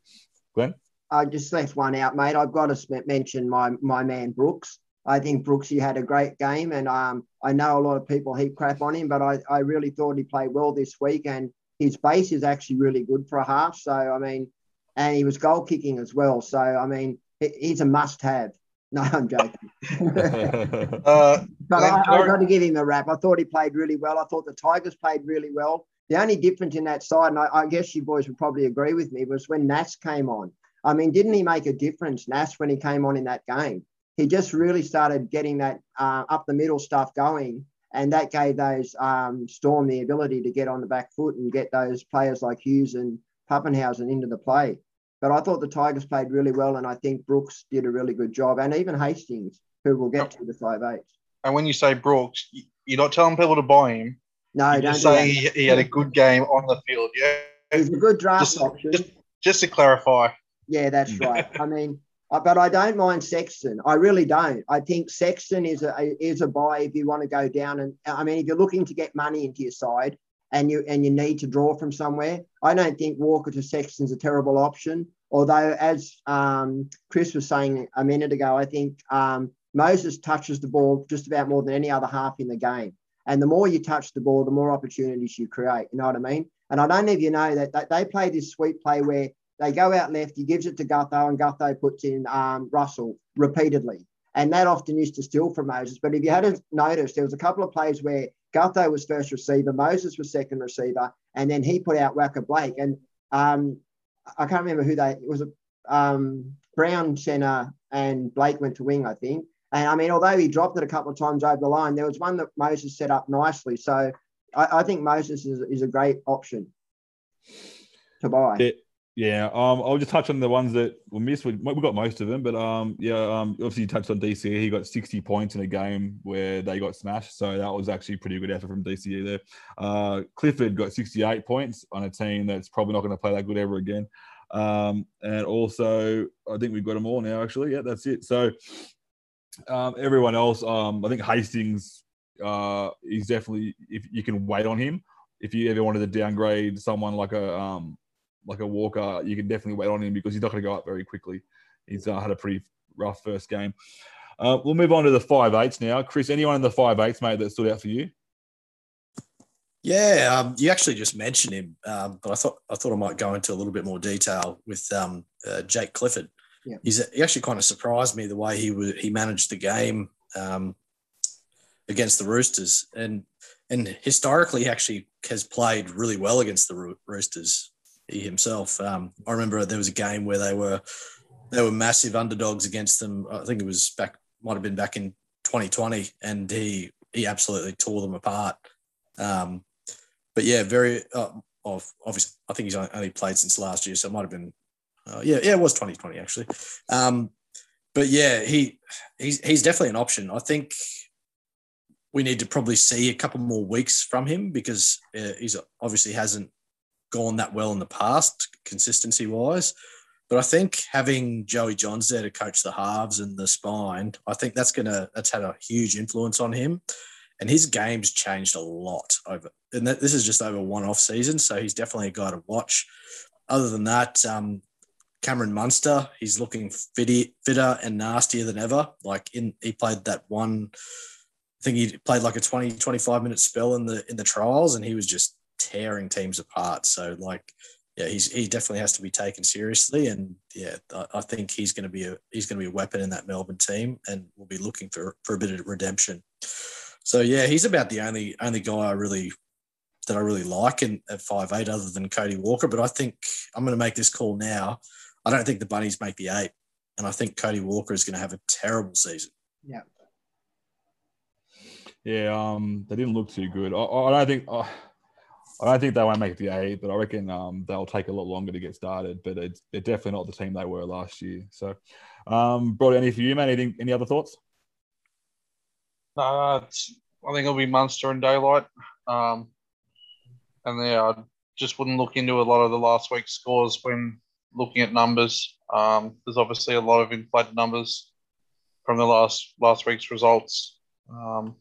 Speaker 2: Glenn.
Speaker 3: I just left one out, mate. I've got to mention my my man Brooks. I think Brooksy had a great game, and um, I know a lot of people heap crap on him, but I, I really thought he played well this week, and his base is actually really good for a half. So I mean, and he was goal kicking as well. So I mean, he's a must-have. No, I'm joking. uh, but I, I got to give him a rap. I thought he played really well. I thought the Tigers played really well. The only difference in that side, and I, I guess you boys would probably agree with me, was when Nas came on. I mean, didn't he make a difference, Nas, when he came on in that game? He just really started getting that uh, up the middle stuff going. and that gave those um, Storm the ability to get on the back foot and get those players like Hughes and Papenhuyzen into the play. But I thought the Tigers played really well, and I think Brooks did a really good job, and even Hastings, who will get to the five eights.
Speaker 4: And when you say Brooks, you're not telling people to buy him.
Speaker 3: No,
Speaker 4: You're
Speaker 3: don't
Speaker 4: just
Speaker 3: do
Speaker 4: saying he, he had a good game on the field. Yeah.
Speaker 3: He's a good draft
Speaker 4: Just,
Speaker 3: option.
Speaker 4: just, just to clarify.
Speaker 3: Yeah, that's right. I mean, but I don't mind Sexton. I really don't. I think Sexton is a is a buy if you want to go down. And I mean, if you're looking to get money into your side and you and you need to draw from somewhere, I don't think Walker to Sexton's a terrible option. Although, as um, Chris was saying a minute ago, I think um, Moses touches the ball just about more than any other half in the game. And the more you touch the ball, the more opportunities you create. You know what I mean? And I don't know if you know that, that they play this sweet play where they go out left, he gives it to Gutho, and Gutho puts in um, Russell repeatedly. And that often used to steal from Moses. But if you hadn't noticed, there was a couple of plays where Gutho was first receiver, Moses was second receiver, and then he put out Waqa Blake. And um, I can't remember who they it was. A, um, Brown center and Blake went to wing, I think. And I mean, although he dropped it a couple of times over the line, there was one that Moses set up nicely. So I, I think Moses is, is a great option to buy.
Speaker 2: Yeah. Um, I'll just touch on the ones that were missed. We, we got most of them, but um, yeah. Um, obviously you touched on DCE. He got 60 points in a game where they got smashed, so that was actually pretty good effort from DCE there. Uh, Clifford got 68 points on a team that's probably not going to play that good ever again. Um, and also I think we've got them all now. Actually, yeah, that's it. So um, everyone else, um, I think Hastings uh, is definitely if you can wait on him. If you ever wanted to downgrade someone like a um, like a Walker, you can definitely wait on him because he's not going to go up very quickly. He's uh, had a pretty rough first game. Uh, we'll move on to the five eights now. Chris, anyone in the five eights, mate, that stood out for you?
Speaker 5: Yeah, um, you actually just mentioned him, um, but I thought I thought I might go into a little bit more detail with um, uh, Jake Clifford.
Speaker 3: Yeah.
Speaker 5: He's he actually kind of surprised me the way he wa he managed the game um, against the Roosters, and and historically he actually has played really well against the Roo- Roosters. He himself, um, I remember there was a game where they were they were massive underdogs against them. I think it was back might have been back in 2020, and he he absolutely tore them apart. Um, but yeah, very uh, obviously, I think he's only only played since last year, so it might have been, uh, yeah, yeah, it was 2020 actually. Um, but yeah, he he's he's definitely an option. I think we need to probably see a couple more weeks from him because uh, he's obviously hasn't gone that well in the past, consistency wise. But I think having Joey Johns there to coach the halves and the spine, I think that's gonna that's had a huge influence on him. And his game's changed a lot over and this is just over one off season so he's definitely a guy to watch. Other than that um, cameron munster he's looking fitty, fitter and nastier than ever. Like in he played that one i think he played like a 20 25 minute spell in the in the trials and he was just tearing teams apart so like yeah, he's he definitely has to be taken seriously, and yeah, I, I think he's going to be a he's going to be a weapon in that Melbourne team, and we'll be looking for for a bit of redemption. So yeah, he's about the only only guy I really that I really like in at five eight, other than Cody Walker. But I think I'm going to make this call now. I don't think the Bunnies make the eight, and I think Cody Walker is going to have a terrible season.
Speaker 3: Yeah.
Speaker 2: Yeah, um, they didn't look too good. I, I don't think I I don't think they won't make the eight, but I reckon um, they'll take a lot longer to get started. But it's, they're definitely not the team they were last year. So, um, Brod any for you, man? Anything? Any other thoughts?
Speaker 4: It's, I think it'll be Munster and Daylight. Um, and yeah, I just wouldn't look into a lot of the last week's scores when looking at numbers. Um, there's obviously a lot of inflated numbers from the last last week's results. Um,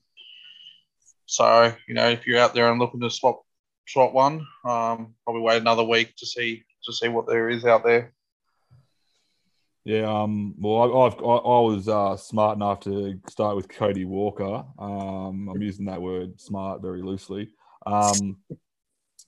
Speaker 4: so you know, if you're out there and looking to swap swap one, um, probably wait another week to see to see what there is out there.
Speaker 2: Yeah, um, well, I, I've, I, I was uh, smart enough to start with Cody Walker. Um, I'm using that word "smart" very loosely. Um,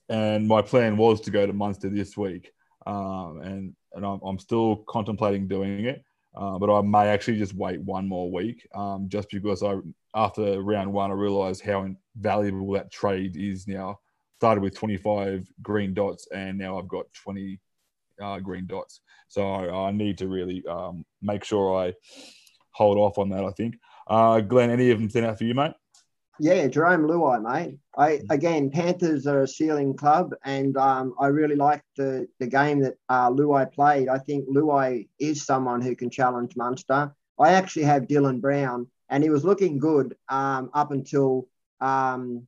Speaker 2: and my plan was to go to Munster this week, um, and and I'm, I'm still contemplating doing it. Uh, but I may actually just wait one more week, um, just because I after round one I realised how valuable that trade is now. Started with 25 green dots, and now I've got 20 uh, green dots. So I, I need to really um, make sure I hold off on that. I think. Uh, Glenn, any of them stand out for you, mate?
Speaker 3: Yeah, Jarome Luai, mate. I again, Panthers are a ceiling club, and um, I really like the the game that uh, Luai played. I think Luai is someone who can challenge Munster. I actually have Dylan Brown, and he was looking good um, up until um,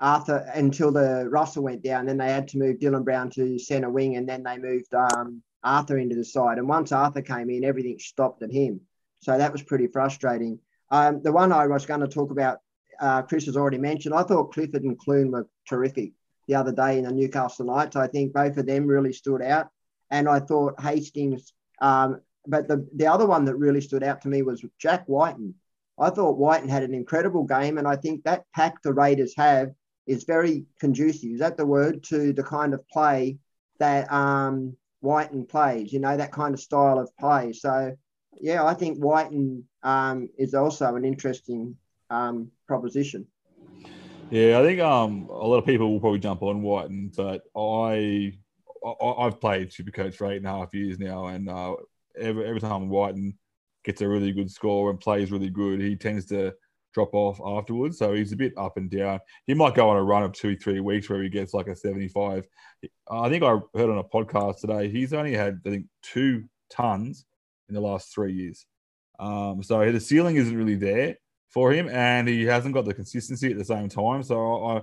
Speaker 3: Arthur until the Russell went down. Then they had to move Dylan Brown to centre wing, and then they moved um, Arthur into the side. And once Arthur came in, everything stopped at him. So that was pretty frustrating. Um, the one I was going to talk about uh, Chris has already mentioned. I thought Clifford and Clune were terrific the other day in the Newcastle Knights. I think both of them really stood out. And I thought Hastings, um, but the, the other one that really stood out to me was Jack Wighton. I thought Wighton had an incredible game, and I think that pack the Raiders have is very conducive. Is that the word to the kind of play that um, Wighton plays? You know that kind of style of play. So, yeah, I think Wighton um, is also an interesting um, proposition.
Speaker 2: Yeah, I think um, a lot of people will probably jump on Wighton, but I, I have played Supercoach for eight and a half years now, and uh, every every time Wighton gets a really good score and plays really good, he tends to drop off afterwards. So he's a bit up and down. He might go on a run of two, three weeks where he gets like a 75. I think I heard on a podcast today, he's only had, I think, two tons in the last three years. Um, so the ceiling isn't really there for him, and he hasn't got the consistency at the same time. So I,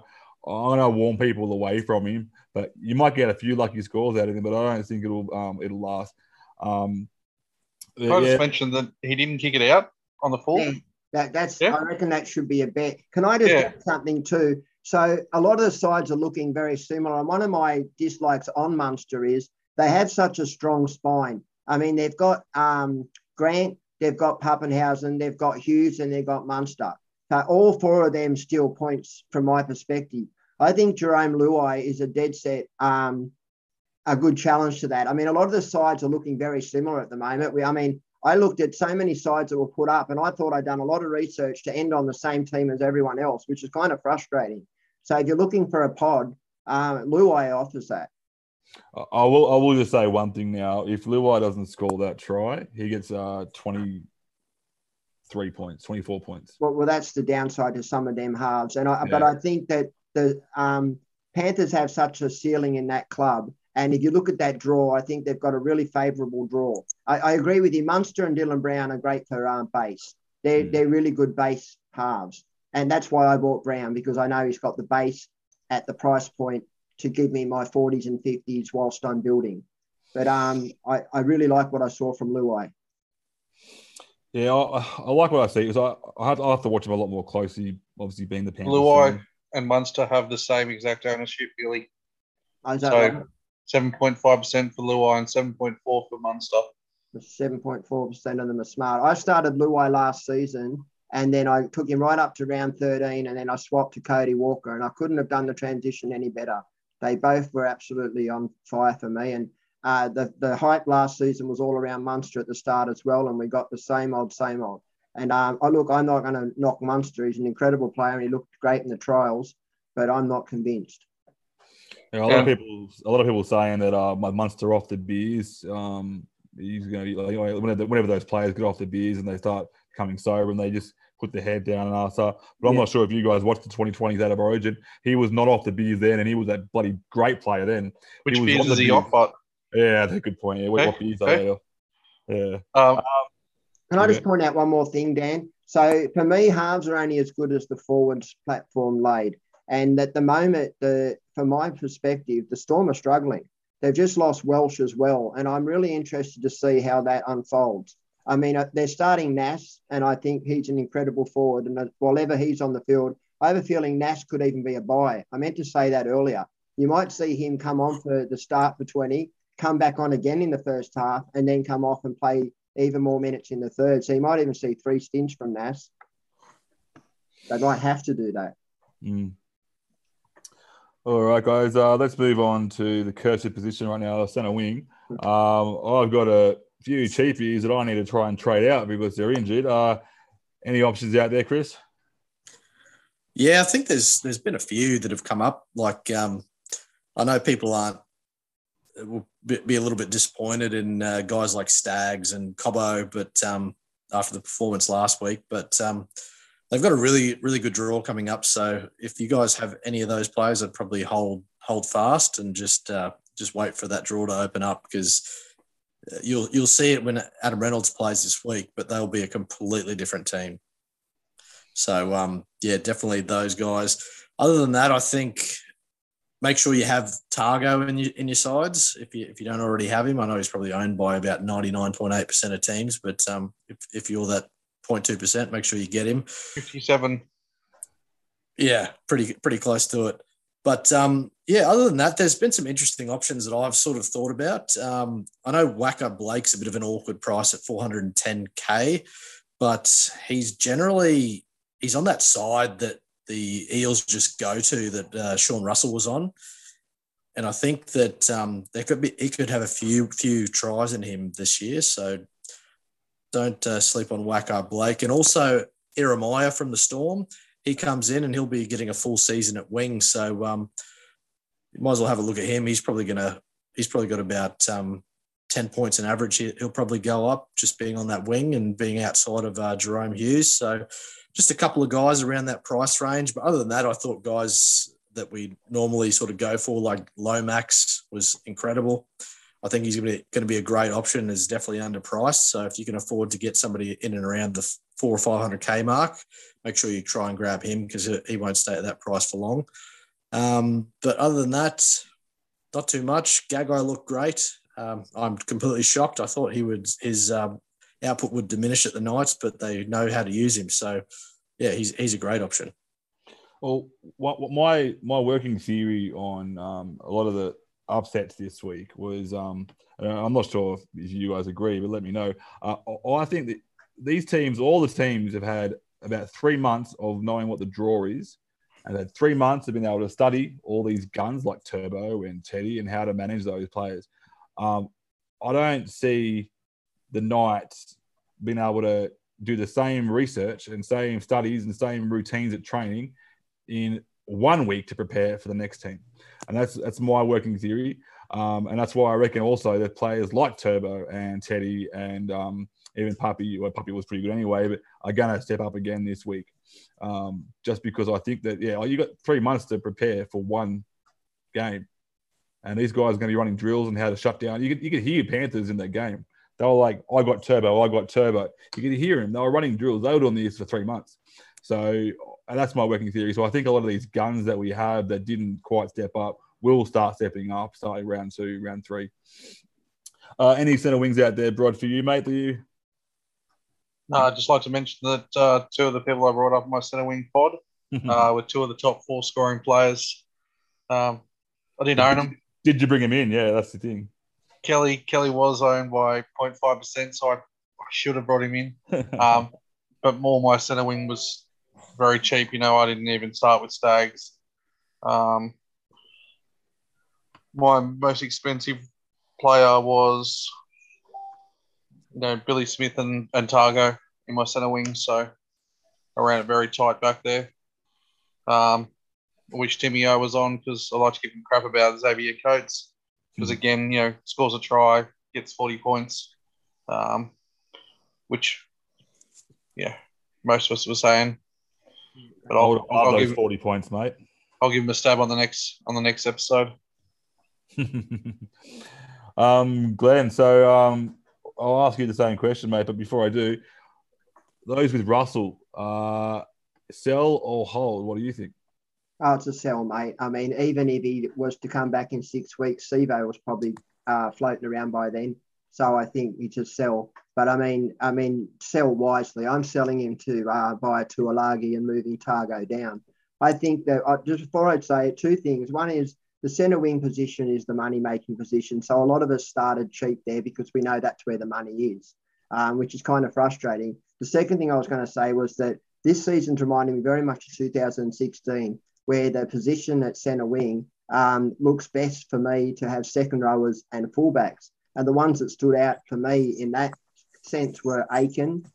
Speaker 2: I'm going to warn people away from him. But you might get a few lucky scores out of him, but I don't think it'll um, it'll last. Um,
Speaker 4: I yeah. just mentioned that he didn't kick it out on the full.
Speaker 3: Yeah, that, that's yeah. I reckon that should be a bet. Can I just yeah. add something too? So a lot of the sides are looking very similar. And one of my dislikes on Munster is they have such a strong spine. I mean, they've got um, Grant they've got Papenhuyzen, they've got Hughes, and they've got Munster. So all four of them steal points from my perspective. I think Jarome Luai is a dead set, um, a good challenge to that. I mean, a lot of the sides are looking very similar at the moment. We, I mean, I looked at so many sides that were put up, and I thought I'd done a lot of research to end on the same team as everyone else, which is kind of frustrating. So if you're looking for a pod, um, Luai offers that.
Speaker 2: I will. I will just say one thing now. If Luai doesn't score that try, he gets uh, twenty three points, twenty four points.
Speaker 3: Well, well, that's the downside to some of them halves, and I, yeah. but I think that the um, Panthers have such a ceiling in that club. And if you look at that draw, I think they've got a really favourable draw. I, I, agree with you. Munster and Dylan Brown are great for um, base. They're, mm. they're really good base halves. And that's why I bought Brown because I know he's got the base at the price point to give me my 40s and 50s whilst I'm building. But um, I, I really like what I saw from Luai.
Speaker 2: Yeah, I, I like what I see because I, I have, I, have, to watch him a lot more closely, obviously being the Panthers.
Speaker 4: Luai and Munster have the same exact ownership, Billy. Oh, so seven point five percent for Luai and seven point four for Munster.
Speaker 3: Seven point four percent of them are smart. I started Luai last season, and then I took him right up to round thirteen, and then I swapped to Cody Walker, and I couldn't have done the transition any better. They both were absolutely on fire for me. And uh, the, the hype last season was all around Munster at the start as well. And we got the same old, same old. And um, I look, I'm not going to knock Munster. He's an incredible player and he looked great in the trials, but I'm not convinced.
Speaker 2: Yeah, a lot of people, a lot of people saying that uh, my Munster off the beers. Um, he's going to be like whenever, whenever those players get off the beers and they start coming sober and they just put their head down and ask. But I'm yeah. not sure if you guys watched the 2020 State of Origin. He was not off the beers then, and he was that bloody great player then.
Speaker 4: Which he beers is he off? But
Speaker 2: yeah, that's a good point. Yeah, what, what beers are they? Yeah.
Speaker 3: Um, um, Can I just point out one more thing, Dan? So for me, halves are only as good as the forwards platform laid. And at the moment, the from my perspective, the Storm are struggling. They've just lost Welch as well, and I'm really interested to see how that unfolds. I mean, uh, they're starting Nass, and I think he's an incredible forward. And uh, whatever he's on the field, I have a feeling Nass could even be a buy. I meant to say that earlier. You might see him come on for the start for 20, come back on again in the first half, and then come off and play even more minutes in the third. So you might even see three stints from Nass. They might have to do that.
Speaker 2: Mm. All right, guys. Uh, let's move on to the cursed position right now, the centre wing. Um, I've got a few cheapies that I need to try and trade out because they're injured. Uh, any options out there, Chris?
Speaker 5: Yeah, I think there's there's been a few that have come up. Like um, I know people aren't will be a little bit disappointed in uh, guys like Staggs and Cobbo, but um, after the performance last week, but um, they've got a really really good draw coming up. So if you guys have any of those players, I'd probably hold hold fast and just uh, just wait for that draw to open up because uh, you'll you'll see it when Adam Reynolds plays this week, but they'll be a completely different team. So um, yeah, definitely those guys. Other than that, I think make sure you have Tago in your in your sides if you if you don't already have him. I know he's probably owned by about ninety nine point eight percent of teams, but um, if if you're that 0.2 percent, make sure you get him.
Speaker 4: Fifty seven.
Speaker 5: Yeah, pretty pretty close to it. But um, yeah, other than that, there's been some interesting options that I've sort of thought about. Um, I know Waqa Blake's a bit of an awkward price at 410k, but he's generally he's on that side that the Eels just go to that uh, Sean Russell was on, and I think that um, there could be he could have a few few tries in him this year. So don't uh, sleep on Waqa Blake, and also Ieremia from the Storm. He comes in and he'll be getting a full season at wing. So um, you might as well have a look at him. He's probably gonna he's probably got about um, 10 points in average. He'll probably go up just being on that wing and being outside of uh, Jahrome Hughes. So just a couple of guys around that price range. But other than that, I thought guys that we normally sort of go for, like Lomax, was incredible. I think he's going to be a great option. Is definitely underpriced. So if you can afford to get somebody in and around the four or five hundred k mark, make sure you try and grab him because he won't stay at that price for long. Um, but other than that, not too much. Gagai looked great. Um, I'm completely shocked. I thought he would his um, output would diminish at the Knights, but they know how to use him. So, yeah, he's he's a great option.
Speaker 2: Well, what, what my my working theory on um, a lot of the upsets this week was um, I'm not sure if you guys agree, but let me know. Uh, I think that these teams, all the teams, have had about three months of knowing what the draw is, and had three months of being able to study all these guns like Turbo and Teddy and how to manage those players. Um, I don't see the Knights being able to do the same research and same studies and same routines at training in one week to prepare for the next team. And that's that's my working theory. Um, and that's why I reckon also that players like Turbo and Teddy and um, even Puppy, well, Puppy was pretty good anyway, but are going to step up again this week. Um, just because I think that, yeah, you got three months to prepare for one game. And these guys are going to be running drills and how to shut down. You could, you could hear Panthers in that game. They were like, I got turbo, I got turbo. You could hear him. They were running drills. They were doing this for three months. So that's my working theory. So I think a lot of these guns that we have that didn't quite step up will start stepping up starting round two, round three. Uh, any centre wings out there, Brod, for you, mate? Do you?
Speaker 4: No, I'd just like to mention that uh, two of the people I brought up in my centre wing pod uh, were two of the top four scoring players. Um, I didn't own them.
Speaker 2: Did you bring him in? Yeah, that's the thing.
Speaker 4: Kelly Kelly was owned by 0.5 percent, so I, I, should have brought him in. Um, but more my centre wing was very cheap. You know, I didn't even start with Staggs. Um, my most expensive player was, you know, Billy Smith and, and Tago in my centre wing, so I ran it very tight back there. Um, which Timmy O was on because I like to give him crap about Xavier Coates because again, you know, scores a try, gets 40 points, um, which, yeah, most of us were saying.
Speaker 2: But I'll, I'll, I'll give 40 points, mate.
Speaker 4: I'll give him a stab on the next on the next episode.
Speaker 2: um, Glenn, so um, I'll ask you the same question, mate. But before I do, those with Russell, uh, sell or hold? What do you think?
Speaker 3: Oh, it's a sell, mate. I mean, even if he was to come back in six weeks, Sivo was probably uh, floating around by then. So I think you just sell. But I mean, I mean, sell wisely. I'm selling him to uh, buy a Tuilagi and moving Tago down. I think that uh, just before I'd say two things. One is the centre wing position is the money making position. So a lot of us started cheap there because we know that's where the money is, um, which is kind of frustrating. The second thing I was going to say was that this season's reminding me very much of 2016 where the position at centre wing um, looks best for me to have second rowers and fullbacks. And the ones that stood out for me in that sense were Aiken,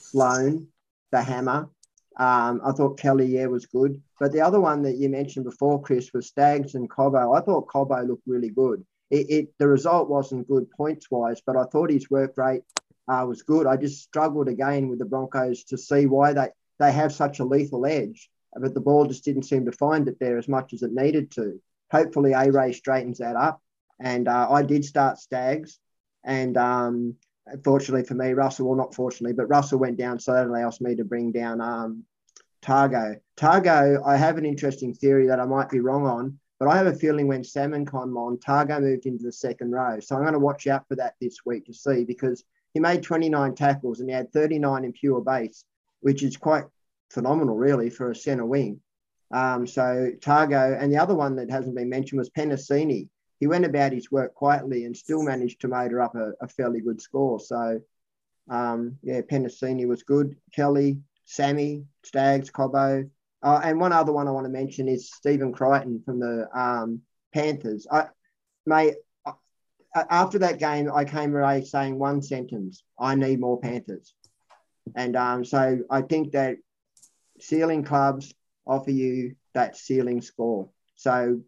Speaker 3: Sloan, the Hammer. Um, I thought Kelly, yeah, was good. But the other one that you mentioned before, Chris, was Staggs and Cobbo. I thought Cobbo looked really good. It, it the result wasn't good points wise, but I thought his work rate uh, was good. I just struggled again with the Broncos to see why they they have such a lethal edge, but the ball just didn't seem to find it there as much as it needed to. Hopefully, A Ray straightens that up. And uh, I did start Staggs, and um, fortunately for me, Russell, well, not fortunately, but Russell went down, so that allows me to bring down um, Tago. Tago, I have an interesting theory that I might be wrong on, but I have a feeling when Salmon came on, Tago moved into the second row. So I'm going to watch out for that this week to see because he made 29 tackles and he had 39 in pure base, which is quite phenomenal, really, for a centre wing. Um, so Tago, and the other one that hasn't been mentioned was Penisini. He went about his work quietly and still managed to motor up a, a fairly good score. So, um, yeah, Penisini was good. Kelly, Sammy, Staggs, Cobbo. Uh, and one other one I want to mention is Stephen Crichton from the um, Panthers. I, mate, after that game, I came away saying one sentence: "I need more Panthers." And um, so I think that ceiling clubs offer you that ceiling score. So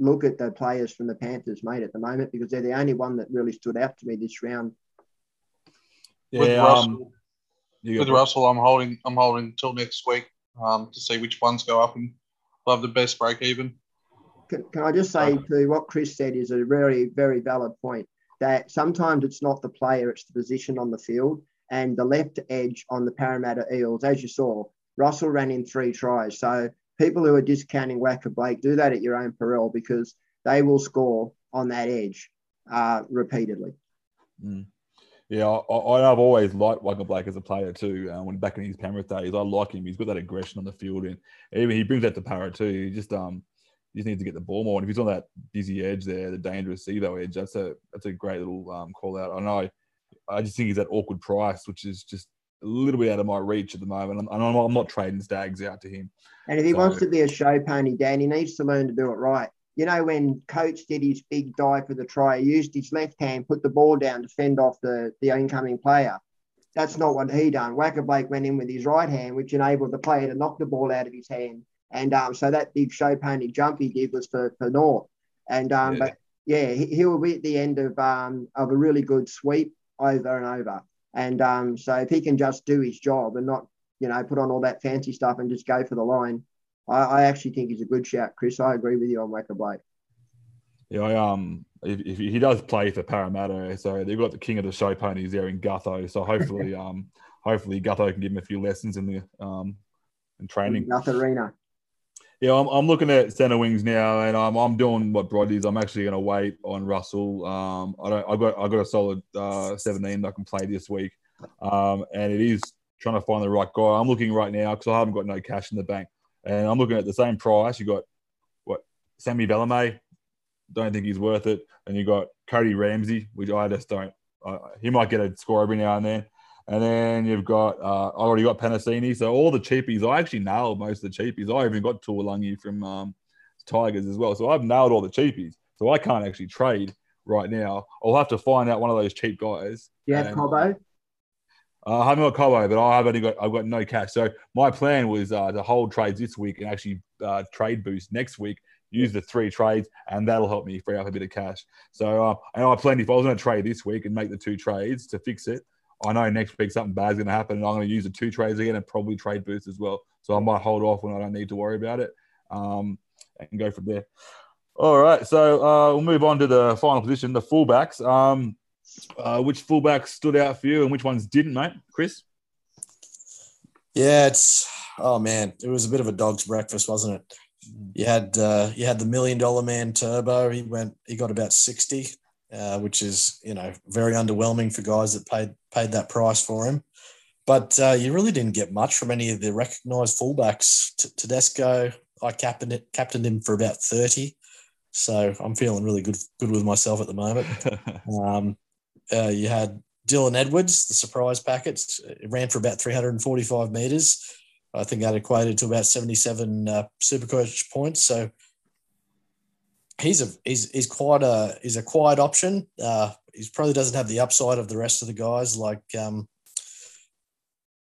Speaker 3: look at the players from the Panthers, mate, at the moment because they're the only one that really stood out to me this round.
Speaker 4: Yeah, with
Speaker 2: um,
Speaker 4: Russell, with Russell, I'm holding I'm holding till next week um, to see which ones go up and have the best break even.
Speaker 3: Can, can I just say to what Chris said is a very very valid point that sometimes it's not the player, it's the position on the field and the left edge on the Parramatta Eels, as you saw, Russell ran in three tries. So people who are discounting Waqa Blake, do that at your own peril because they will score on that edge uh, repeatedly.
Speaker 2: Mm. Yeah, I, have always liked Waqa Blake as a player too. Uh, when back in his Penrith days, I like him. He's got that aggression on the field, and even he brings that to Para too. He just um just needs to get the ball more. And if he's on that dizzy edge there, the dangerous Sivo edge, that's a that's a great little um, call out. I know. I just think he's that awkward price, which is just a little bit out of my reach at the moment. And I'm, I'm, not trading Staggs out to him.
Speaker 3: And if he so, wants to be a show pony, Dan, he needs to learn to do it right. You know, when Coach did his big dive for the try, he used his left hand, put the ball down to fend off the, the incoming player. That's not what he done. Waqa Blake went in with his right hand, which enabled the player to knock the ball out of his hand. And um, so that big show pony jump he did was for, for North. And um, yeah. but yeah, he, he will be at the end of um, of a really good sweep over and over. And um, so if he can just do his job and not, you know, put on all that fancy stuff and just go for the line, I, I actually think he's a good shout, Chris. I agree with you on Waqa Blake.
Speaker 2: Yeah, I, um, if, if, he does play for Parramatta, so they've got the king of the show ponies there in Gutho. So hopefully, um, hopefully Gutho can give him a few lessons in the um, in training.
Speaker 3: Nothing arena.
Speaker 2: Yeah, I'm, I'm looking at centre wings now, and I'm, I'm doing what Brod is. I'm actually going to wait on Russell. Um, I don't. I got I got a solid uh, 17 that I can play this week, um, and it is trying to find the right guy. I'm looking right now because I haven't got no cash in the bank, and I'm looking at the same price. You got what Sammy Valemei. Don't think he's worth it, and you got Cody Ramsey, which I just don't. Uh, he might get a score every now and then. And then you've got, uh, I already got Penisini. So all the cheapies, I actually nailed most of the cheapies. I even got Tuilagi from um, Tigers as well. So I've nailed all the cheapies. So I can't actually trade right now. I'll have to find out one of those cheap guys.
Speaker 3: You have Cobbo?
Speaker 2: Uh, I haven't got Cobbo, but I have only got I've got no cash. So my plan was uh, to hold trades this week and actually uh, trade boost next week. Use the three trades, and that'll help me free up a bit of cash. So uh, and I planned if I was going to trade this week and make the two trades to fix it, I know next week something bad's going to happen, and I'm going to use the two trades again and probably trade boost as well. So I might hold off when I don't need to worry about it um, and go from there. All right, so uh, we'll move on to the final position, the fullbacks. Um, uh, which fullbacks stood out for you and which ones didn't, mate? Chris?
Speaker 5: Yeah, it's oh man, it was a bit of a dog's breakfast, wasn't it? You had uh, you had the million dollar man Turbo. He went, he got about sixty. Uh, which is you know very underwhelming for guys that paid paid that price for him. But uh, you really didn't get much from any of the recognised fullbacks. T- Tedesco, I captained it, captained him for about thirty, so I'm feeling really good good with myself at the moment. um, uh, you had Dylan Edwards, the surprise packet, It ran for about 345 metres. I think that equated to about 77 uh, Supercoach points. So he's a he's he's quite a he's a quiet option. Uh, he probably doesn't have the upside of the rest of the guys like um,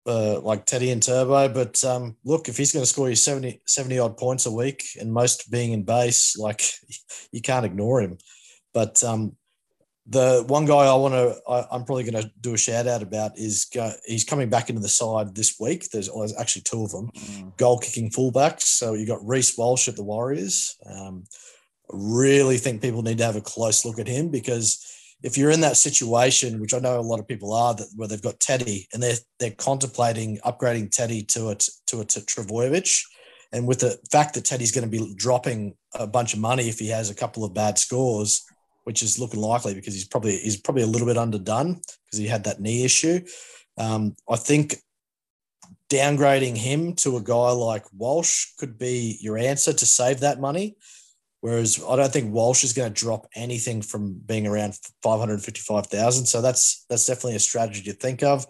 Speaker 5: uh, like Teddy and Turbo. But um, look, if he's going to score you 70, 70 odd points a week, and most being in base, like you can't ignore him. But um, The one guy I want to, I'm probably going to do a shout out about is go, he's coming back into the side this week. There's, there's actually two of them, mm. goal kicking fullbacks. So you got Reece Walsh at the Warriors. Um, really think people need to have a close look at him because if you're in that situation, which I know a lot of people are, that where they've got Teddy and they're they're contemplating upgrading Teddy to a to a to Trbojevic, and with the fact that Teddy's going to be dropping a bunch of money if he has a couple of bad scores, which is looking likely because he's probably he's probably a little bit underdone because he had that knee issue. Um, I think downgrading him to a guy like Walsh could be your answer to save that money. Whereas I don't think Walsh is going to drop anything from being around 555,000. So that's that's definitely a strategy to think of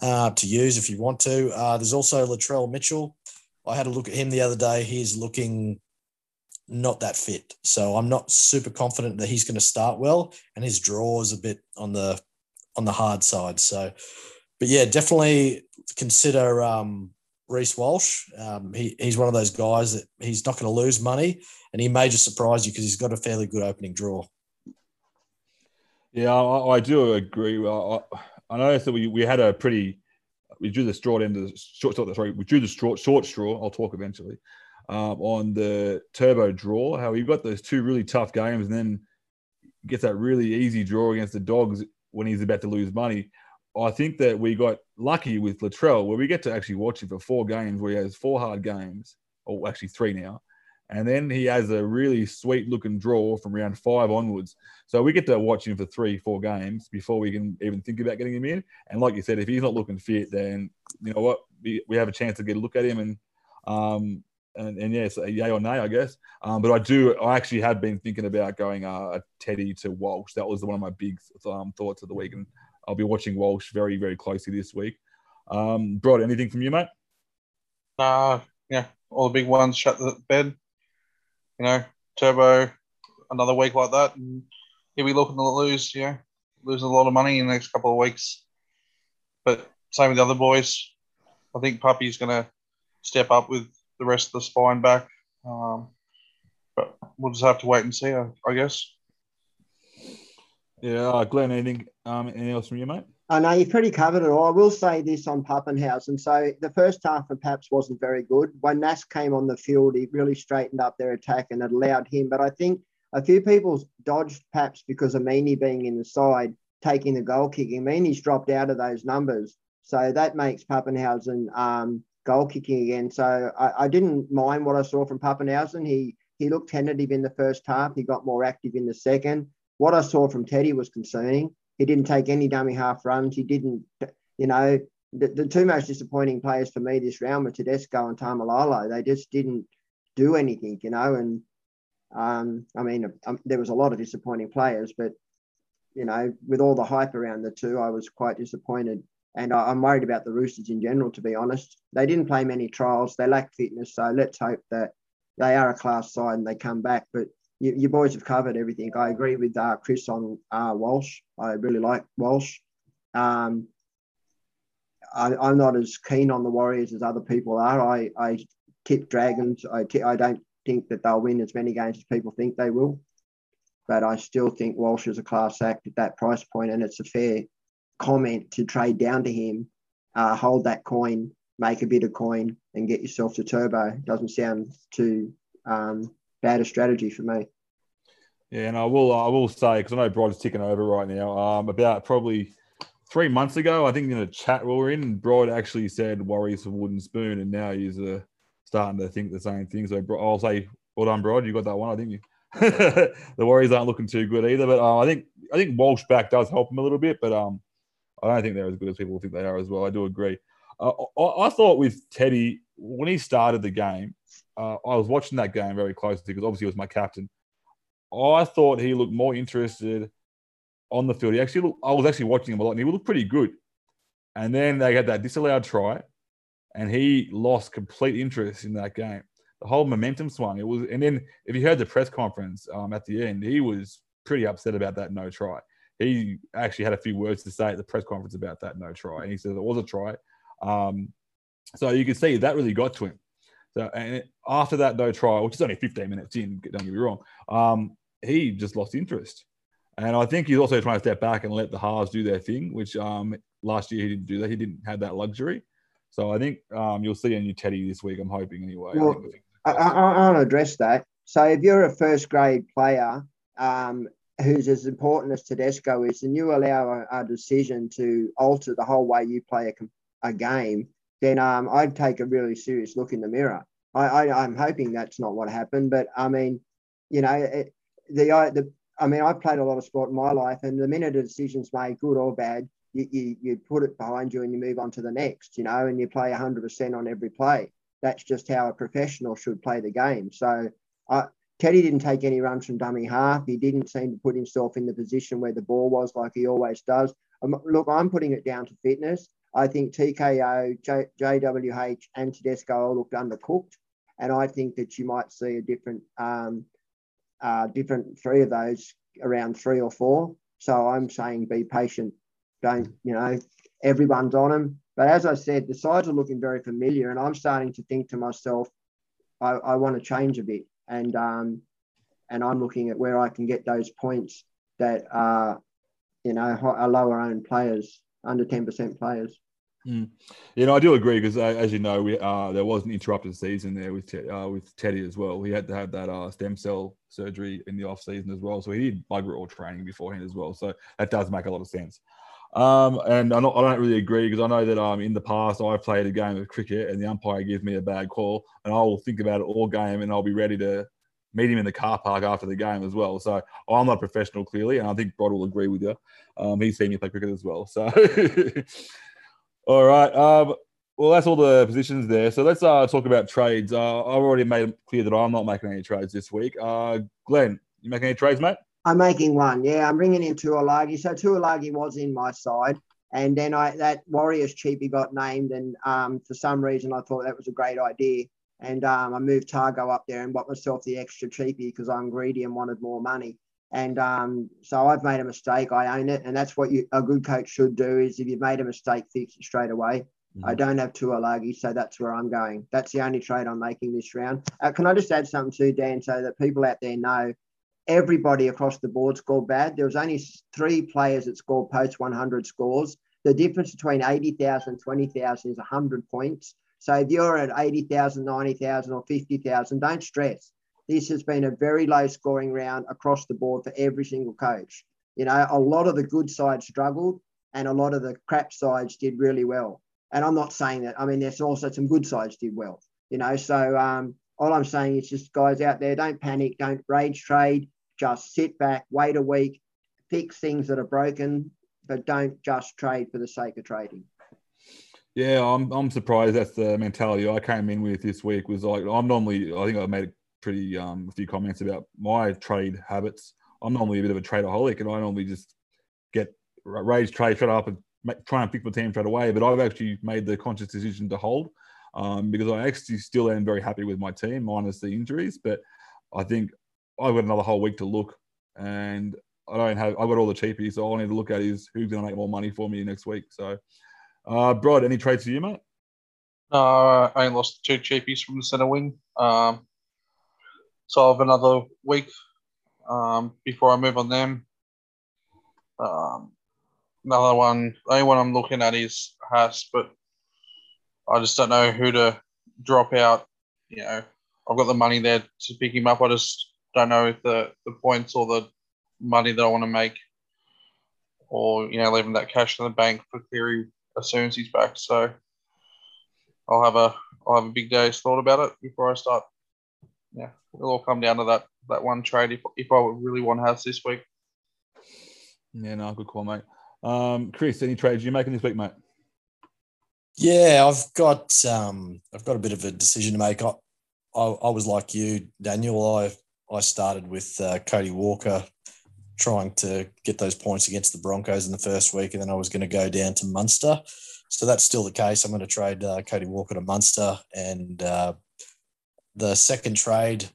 Speaker 5: uh, to use if you want to. Uh, there's also Latrell Mitchell. I had a look at him the other day. He's looking not that fit. So I'm not super confident that he's going to start well, and his draw is a bit on the on the hard side. So, but yeah, definitely consider um, Reece Walsh. Um, he, he's one of those guys that he's not going to lose money, and he may just surprise you because he's got a fairly good opening draw.
Speaker 2: Yeah, I, I do agree. I, I noticed that we, we had a pretty we drew the straw end of the short sorry we drew the straw, short straw. I'll talk eventually um, on the turbo draw. How he got those two really tough games and then gets that really easy draw against the dogs when he's about to lose money. I think that we got lucky with Latrell where we get to actually watch him for four games where he has four hard games, or actually three now. And then he has a really sweet looking draw from round five onwards. So we get to watch him for three, four games before we can even think about getting him in. And like you said, if he's not looking fit, then you know what? We, we have a chance to get a look at him and um and, and yes, a yay or nay, I guess. Um, but I do, I actually had been thinking about going uh, Teddy to Walsh. That was one of my big um, thoughts of the week. And I'll be watching Walsh very, very closely this week. Um, Brod, anything from you, mate?
Speaker 4: Uh, yeah, all the big ones shut the bed. You know, Turbo, another week like that, and he'll be looking to lose, you know, lose a lot of money in the next couple of weeks. But same with the other boys. I think Puppy's going to step up with the rest of the spine back. Um, but we'll just have to wait and see, I, I guess.
Speaker 2: Yeah, uh, Glenn, anything, um, anything else from you, mate?
Speaker 3: I know you've pretty covered it all. I will say this on Papenhuyzen. So the first half of Paps wasn't very good. When Nass came on the field, he really straightened up their attack and it allowed him. But I think a few people dodged Paps because of Meaney being in the side, taking the goal kicking. Meaney's dropped out of those numbers. So that makes Papenhuyzen um, goal kicking again. So I, I, didn't mind what I saw from Papenhuyzen. He he looked tentative in the first half. He got more active in the second. What I saw from Teddy was concerning. He didn't take any dummy half runs. He didn't, you know, the, the two most disappointing players for me this round were Tedesco and Taumalolo. They just didn't do anything, you know. And um, I mean, um, there was a lot of disappointing players, but you know, with all the hype around the two, I was quite disappointed. And I, I'm worried about the Roosters in general, to be honest. They didn't play many trials. They lack fitness, so let's hope that they are a class side and they come back. But you, you boys have covered everything. I agree with uh, Chris on uh, Walsh. I really like Walsh. Um, I, am not as keen on the Warriors as other people are. I, I tip Dragons. I, don't think that they'll win as many games as people think they will. But I still think Walsh is a class act at that price point, and it's a fair comment to trade down to him, uh, hold that coin, make a bit of coin, and get yourself to turbo. Doesn't sound too um, bad a strategy for me.
Speaker 2: Yeah, and I will I will say because I know Brod's ticking over right now. Um, about probably three months ago, I think in a chat we were in, Brod actually said Warriors for wooden spoon, and now he's uh, starting to think the same thing. So I'll say, well done, Brod. You got that one, I think you. the Warriors aren't looking too good either, but uh, I think I think Walsh back does help him a little bit, but um, I don't think they're as good as people think they are as well. I do agree. Uh, I, I, thought with Teddy when he started the game, uh, I was watching that game very closely because obviously he was my captain. I thought he looked more interested on the field. He actually, looked, I was actually watching him a lot, and he looked pretty good. And then they had that disallowed try, and he lost complete interest in that game. The whole momentum swung. It was, and then if you heard the press conference um, at the end, he was pretty upset about that no try. He actually had a few words to say at the press conference about that no try, and he said it was a try. Um, so you can see that really got to him. So and after that no trial, which is only 15 minutes in, don't get me wrong, um, he just lost interest. And I think he's also trying to step back and let the halves do their thing, which um, last year he didn't do that. He didn't have that luxury. So I think um, you'll see a new Teddy this week. I'm hoping anyway.
Speaker 3: Well, I, I, to address that. So if you're a first grade player um, who's as important as Tedesco is, and you allow a, a decision to alter the whole way you play a, a game, then um, I'd take a really serious look in the mirror. I, I, am hoping that's not what happened, but I mean, you know, it, the, the I mean, I've played a lot of sport in my life, and the minute a decision's made, good or bad, you, you, you put it behind you and you move on to the next, you know, and you play 100% on every play. That's just how a professional should play the game. So uh, Teddy didn't take any runs from dummy half. He didn't seem to put himself in the position where the ball was like he always does. Um, look, I'm putting it down to fitness. I think TKO, J, JWH, and Tedesco all looked undercooked. And I think that you might see a different um, uh, different three of those around three or four. So I'm saying be patient. Don't, you know, everyone's on them. But as I said, the sides are looking very familiar. And I'm starting to think to myself, I, I want to change a bit. And, um, and I'm looking at where I can get those points that are, you know, are lower owned players, under 10% players.
Speaker 2: Mm. You know, I do agree because, uh, as you know, we, uh, there was an interrupted season there with uh, with Teddy as well. He had to have that uh, stem cell surgery in the off season as well, so he did bugger all training beforehand as well. So that does make a lot of sense. Um, and not, i don't really agree because I know that um, in the past I've played a game of cricket and the umpire gives me a bad call, and I will think about it all game and I'll be ready to meet him in the car park after the game as well. So I'm not professional clearly, and I think Rod will agree with you. Um, he's seen me play cricket as well, so. All right. Um, well, that's all the positions there. So let's uh, talk about trades. Uh, I've already made clear that I'm not making any trades this week. Uh, Glenn, you making any trades, mate?
Speaker 3: I'm making one. Yeah, I'm bringing in Tuilagi. So Tuilagi was in my side, and then I that Warriors cheapie got named, and um, for some reason I thought that was a great idea, and um, I moved Tago up there and bought myself the extra cheapie because I'm greedy and wanted more money. And um, so I've made a mistake. I own it, and that's what you, a good coach should do. Is if you've made a mistake, fix it straight away. Mm-hmm. I don't have Tuilagi, so that's where I'm going. That's the only trade I'm making this round. Uh, can I just add something to Dan, so that people out there know? Everybody across the board scored bad. There was only three players that scored post 100 scores. The difference between 80,000 and 20,000 is 100 points. So if you're at 80,000, 90,000, or 50,000, don't stress this has been a very low scoring round across the board for every single coach. You know, a lot of the good sides struggled and a lot of the crap sides did really well. And I'm not saying that. I mean, there's also some good sides did well. You know, so um, all I'm saying is just guys out there, don't panic, don't rage trade, just sit back, wait a week, fix things that are broken, but don't just trade for the sake of trading.
Speaker 2: Yeah, I'm, I'm surprised that's the mentality I came in with this week. Was like I'm normally I think I made a pretty um, a few comments about my trade habits. I'm normally a bit of a tradeaholic, and I normally just get raise trade straight up and make, try and pick my team straight away. But I've actually made the conscious decision to hold um, because I actually still am very happy with my team, minus the injuries. But I think I've got another whole week to look, and I don't have. I've got all the cheapies, so all I need to look at is who's going to make more money for me next week. So, uh, Brod, any trades for you, mate?
Speaker 4: Uh, I lost two cheapies from the centre wing. Um, so I have another week um, before I move on them. Um, another one, the only one I'm looking at is Haas, but I just don't know who to drop out. You know, I've got the money there to pick him up. I just don't know if the, the points or the money that I want to make or, you know, leaving that cash in the bank for Cleary as soon as he's back. So I'll have a I'll have a big day's thought about it before I start yeah, it'll all come down to that that one trade if, if I really want Haas this week.
Speaker 2: Yeah, no, good call, mate. Um, Chris, any trades you're making this week, mate?
Speaker 5: Yeah, I've got um, I've got a bit of a decision to make. I, I, I was like you, Daniel. I I started with uh, Cody Walker, trying to get those points against the Broncos in the first week, and then I was going to go down to Munster. So that's still the case. I'm going to trade uh, Cody Walker to Munster and uh, the second trade,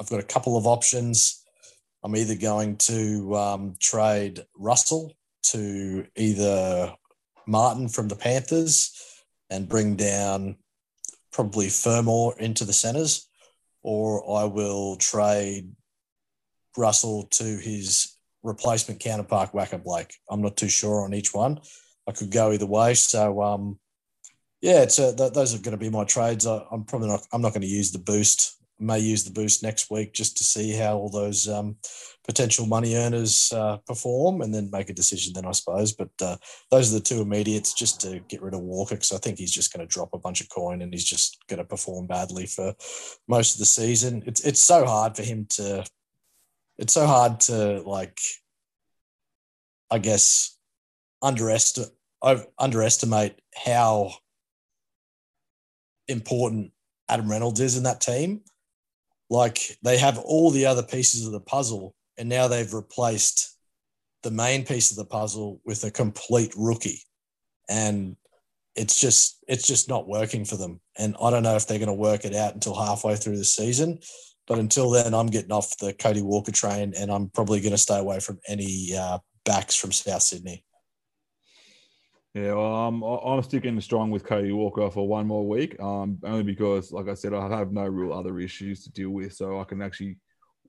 Speaker 5: I've got a couple of options. I'm either going to um, trade Russell to either Martin from the Panthers and bring down probably Fermor into the centres, or I will trade Russell to his replacement counterpart Waqa Blake. I'm not too sure on each one. I could go either way. So um, yeah, it's a, th- those are going to be my trades. I, am probably not. I'm not going to use the boost. I may use the boost next week just to see how all those um, potential money earners uh, perform, and then make a decision. Then I suppose. But uh, those are the two immediates, just to get rid of Walker, because I think he's just going to drop a bunch of coin, and he's just going to perform badly for most of the season. It's it's so hard for him to. It's so hard to like. I guess underestimate underestimate how important Adam Reynolds is in that team. Like they have all the other pieces of the puzzle, and now they've replaced the main piece of the puzzle with a complete rookie. And it's just it's just not working for them. And I don't know if they're going to work it out until halfway through the season. But until then, I'm getting off the Cody Walker train, and I'm probably going to stay away from any uh, backs from South Sydney.
Speaker 2: Yeah, well, I'm I'm sticking strong with Cody Walker for one more week. Um, only because, like I said, I have no real other issues to deal with, so I can actually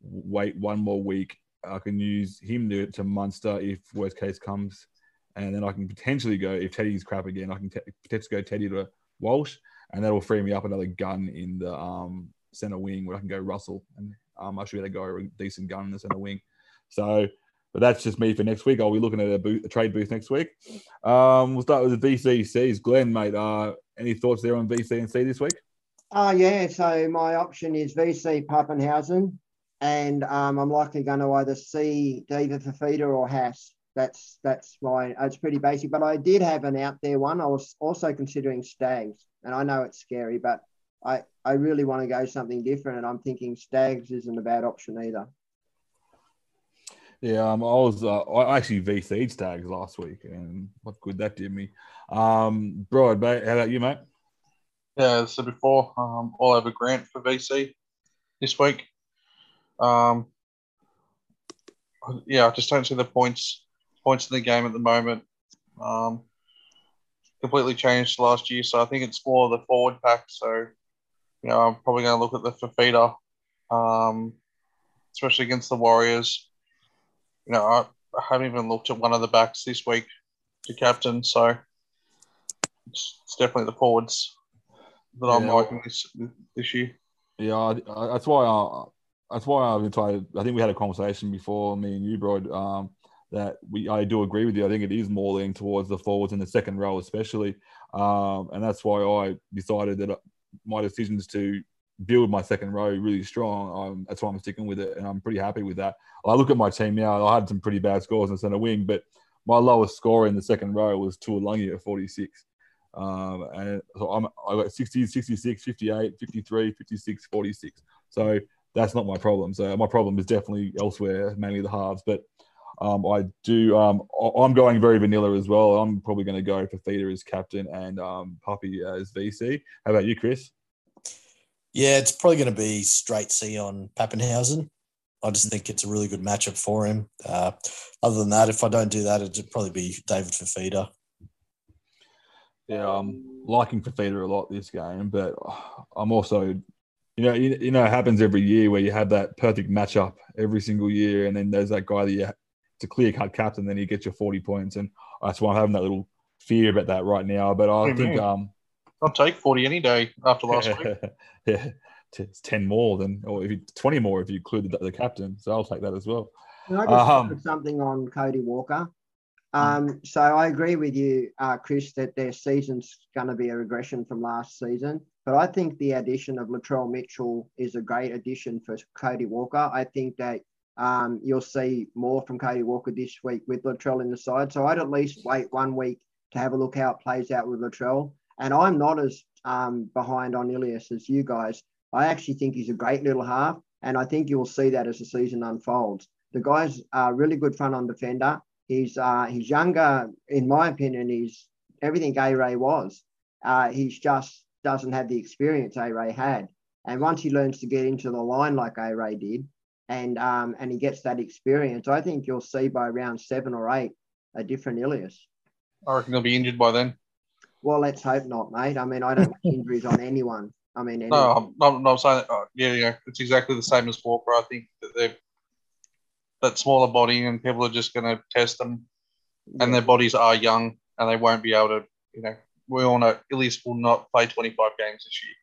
Speaker 2: wait one more week. I can use him to, to Munster if worst case comes, and then I can potentially go if Teddy's crap again. I can t- potentially go Teddy to Walsh, and that will free me up another gun in the um, center wing where I can go Russell, and um, I should be able to go a decent gun in the center wing. So but that's just me for next week. I'll be looking at a, booth, a trade booth next week. Um, we'll start with the VCCs. Glenn, mate, uh, any thoughts there on VC and C this week?
Speaker 3: Oh, uh, yeah. So my option is VC Papenhuyzen, and um, I'm likely going to either see David Fifita or Haas. That's that's my. It's pretty basic, but I did have an out there one. I was also considering Staggs, and I know it's scary, but I I really want to go something different, and I'm thinking Staggs isn't a bad option either.
Speaker 2: Yeah, um, I was uh, I actually VC'd Staggs last week, and what good that did me. Um, Brod, mate, how about you, mate?
Speaker 4: Yeah, as I said before, um, all over Grant for VC this week. Um, yeah, I just don't see the points points in the game at the moment. Um, completely changed last year, so I think it's more the forward pack. So, you know, I'm probably going to look at the Fifita, um, especially against the Warriors you know, I, I haven't even looked at one of the backs this week to captain, so it's, it's definitely the forwards that I'm liking this this year.
Speaker 2: Yeah, that's why I, that's why I've tried. I think we had a conversation before me and you, bro. Um, that we I do agree with you. I think it is more leaning towards the forwards in the second row, especially, um, and that's why I decided that my decisions to build my second row really strong. Um, that's why I'm sticking with it, and I'm pretty happy with that. I look at my team now. I had some pretty bad scores in the centre wing, but my lowest score in the second row was Tuilagi at 46. Um, and so I'm, I got 60, 66, 58, 53, 56, 46. So that's not my problem. So my problem is definitely elsewhere, mainly the halves. But um, I do. Um, I'm going very vanilla as well. I'm probably going to go for Feeder as captain and um, Puppy as VC. How about you, Chris?
Speaker 5: Yeah, it's probably going to be straight C on Papenhuyzen. I just think it's a really good matchup for him. Uh, other than that, if I don't do that, it'd probably be David Fifita.
Speaker 2: Yeah, I'm liking Fifita a lot this game, but I'm also, you know, you, you know, it happens every year where you have that perfect matchup every single year, and then there's that guy that you a clear cut captain, then you get your 40 points, and that's why I'm having that little fear about that right now. But I think, um,
Speaker 4: I'll take 40 any day after last week.
Speaker 2: yeah, it's 10 more than, or if you 20 more if you include the, the captain. So I'll take that as well.
Speaker 3: Can I just um, something on Cody Walker? Um, so I agree with you, uh, Chris, that their season's going to be a regression from last season. But I think the addition of Latrell Mitchell is a great addition for Cody Walker. I think that um, you'll see more from Cody Walker this week with Latrell in the side. So I'd at least wait one week to have a look how it plays out with Latrell. And I'm not as um, behind on Ilias as you guys. I actually think he's a great little half, and I think you'll see that as the season unfolds. The guy's a really good front on defender. He's uh, he's younger, in my opinion. He's everything A Ray was. Uh, he's just doesn't have the experience A Ray had. And once he learns to get into the line like A Ray did, and um, and he gets that experience, I think you'll see by round seven or eight a different Ilias.
Speaker 4: I reckon he'll be injured by then.
Speaker 3: Well, let's hope not, mate. I mean, I don't want injuries on anyone. I mean,
Speaker 4: anyone. no, I'm, saying, oh, yeah, yeah, it's exactly the same as Walker. I think that they've that smaller body, and people are just going to test them, and their bodies are young, and they won't be able to. You know, we all know Ilias will not play 25 games this year.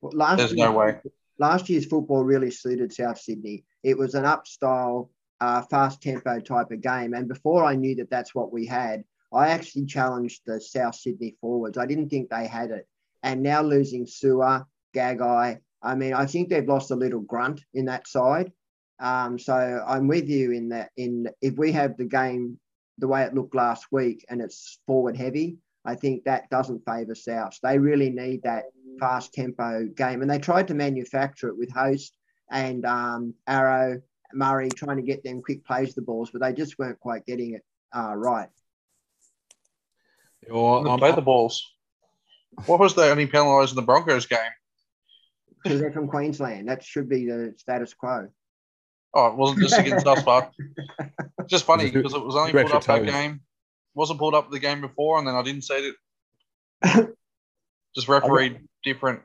Speaker 3: Well, last
Speaker 4: There's
Speaker 3: year-
Speaker 4: no way.
Speaker 3: Last year's football really suited South Sydney. It was an up style, uh, fast tempo type of game. And before I knew that that's what we had, I actually challenged the South Sydney forwards. I didn't think they had it. And now losing Su'A, Gagai, I mean, I think they've lost a little grunt in that side. Um, so I'm with you in that. In if we have the game the way it looked last week and it's forward heavy, I think that doesn't favour South. They really need that fast tempo game, and they tried to manufacture it with Host and um, Arrow, Murray, trying to get them quick plays the balls, but they just weren't quite getting it uh, right.
Speaker 2: Or,
Speaker 4: They
Speaker 2: um,
Speaker 4: play the balls. What was the only penalised in the Broncos game?
Speaker 3: Because they're from Queensland, that should be the status quo.
Speaker 4: Oh, it wasn't just against us, but just funny
Speaker 2: It was two-
Speaker 4: because it was only
Speaker 2: two
Speaker 4: pulled up
Speaker 2: extra
Speaker 4: that game. Wasn't pulled up the game before, and then I didn't see it. just refereed different.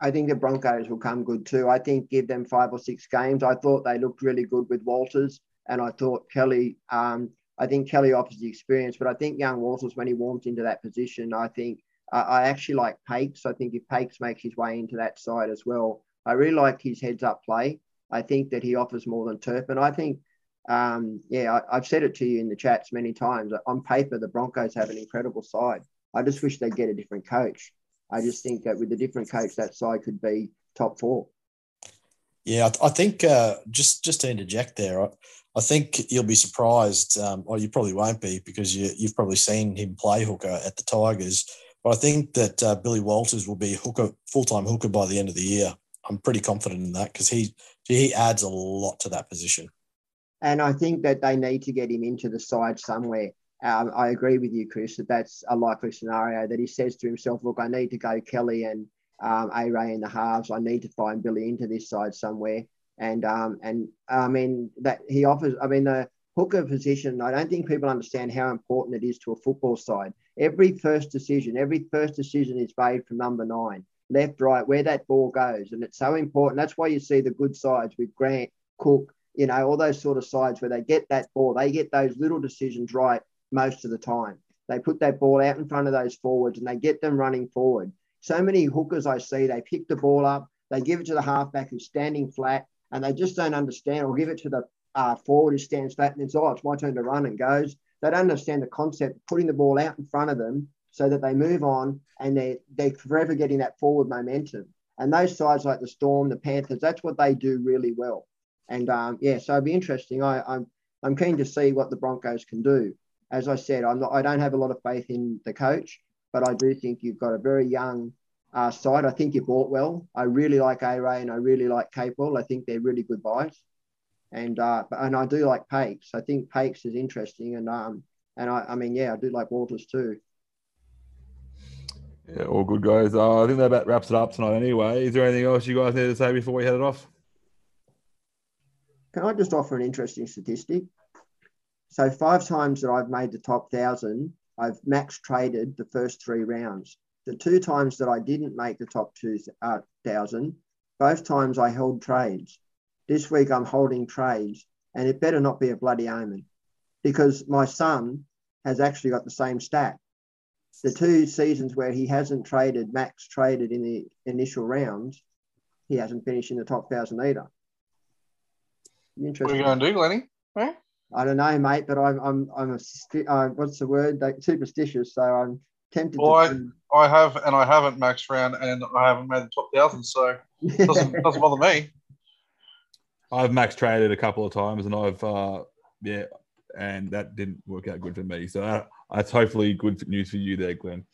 Speaker 3: I think the Broncos will come good too. I think give them five or six games. I thought they looked really good with Walters, and I thought Kelly. Um, I think Kelly offers the experience, but I think young Walters, when he warms into that position, I think uh, I actually like Paix. I think if Paix makes his way into that side as well, I really like his heads up play. I think that he offers more than Turpin. I think, um, yeah, I, I've said it to you in the chats many times. On paper, the Broncos have an incredible side. I just wish they'd get a different coach. I just think that with a different coach, that side could be top four.
Speaker 5: Yeah, I, th- I think uh, just just to interject there, I, I think you'll be surprised, um, or you probably won't be because you, you've probably seen him play hooker at the Tigers. But I think that uh, Billy Walters will be hooker full time hooker by the end of the year. I'm pretty confident in that because he he adds a lot to that position.
Speaker 3: And I think that they need to get him into the side somewhere. Um, I agree with you, Chris, that that's a likely scenario that he says to himself, look, I need to go Kelly and um, A Ray in the halves. I need to find Billy into this side somewhere. And um, and I mean that he offers. I mean the hooker position. I don't think people understand how important it is to a football side. Every first decision, every first decision is made from number nine, left, right, where that ball goes, and it's so important. That's why you see the good sides with Grant, Cook, you know, all those sort of sides where they get that ball, they get those little decisions right most of the time. They put that ball out in front of those forwards and they get them running forward. So many hookers I see, they pick the ball up, they give it to the halfback who's standing flat, and they just don't understand, or give it to the uh, forward who stands flat and it's, oh, it's my turn to run and goes. They don't understand the concept of putting the ball out in front of them so that they move on and they're, they're forever getting that forward momentum. And those sides like the Storm, the Panthers, that's what they do really well. And um, yeah, so it'd be interesting. I, I'm I'm keen to see what the Broncos can do. As I said, I'm not, I don't have a lot of faith in the coach, but I do think you've got a very young uh, side. I think you bought well. I really like A Ray and I really like Capewell. I think they're really good buys. And uh, and I do like Paix. I think Paix is interesting. And um and I, I mean yeah, I do like Walters too.
Speaker 2: Yeah, all good, guys. Uh, I think that about wraps it up tonight anyway. Is there anything else you guys need to say before we head it off?
Speaker 3: Can I just offer an interesting statistic? So five times that I've made the top thousand, I've max traded the first three rounds. The two times that I didn't make the top two uh, thousand, both times I held trades. This week I'm holding trades, and it better not be a bloody omen, because my son has actually got the same stat. The two seasons where he hasn't traded, max traded in the initial rounds, he hasn't finished in the top thousand either.
Speaker 4: What are
Speaker 3: Interesting.
Speaker 4: you going to do, Lenny? Huh?
Speaker 3: I don't know, mate, but I'm I'm I'm a uh, what's the word? Like, superstitious, so I'm tempted
Speaker 4: Well, I-
Speaker 3: to.
Speaker 4: I have, and I haven't maxed round, and I haven't made the top thousand, so it doesn't doesn't bother me.
Speaker 2: I've max traded a couple of times, and I've uh, yeah, and that didn't work out good for me. So uh, that's hopefully good news for you there, Glenn.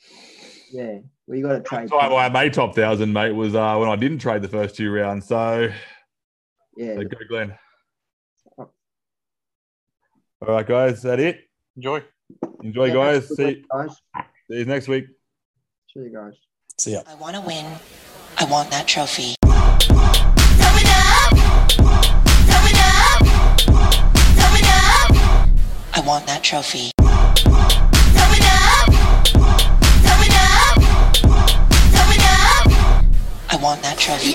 Speaker 3: yeah, well, you got to trade.
Speaker 2: That's why I made top thousand, mate, was uh, when I didn't trade the first two rounds. So,
Speaker 3: Yeah,
Speaker 2: so go, Glenn. All right, guys, is that it?
Speaker 4: Enjoy.
Speaker 2: Enjoy,
Speaker 3: Yeah,
Speaker 2: guys. See,
Speaker 3: week, guys.
Speaker 2: see you next week.
Speaker 3: See you guys.
Speaker 5: See ya.
Speaker 6: I want to win. I want that trophy. I want that trophy. I want that trophy.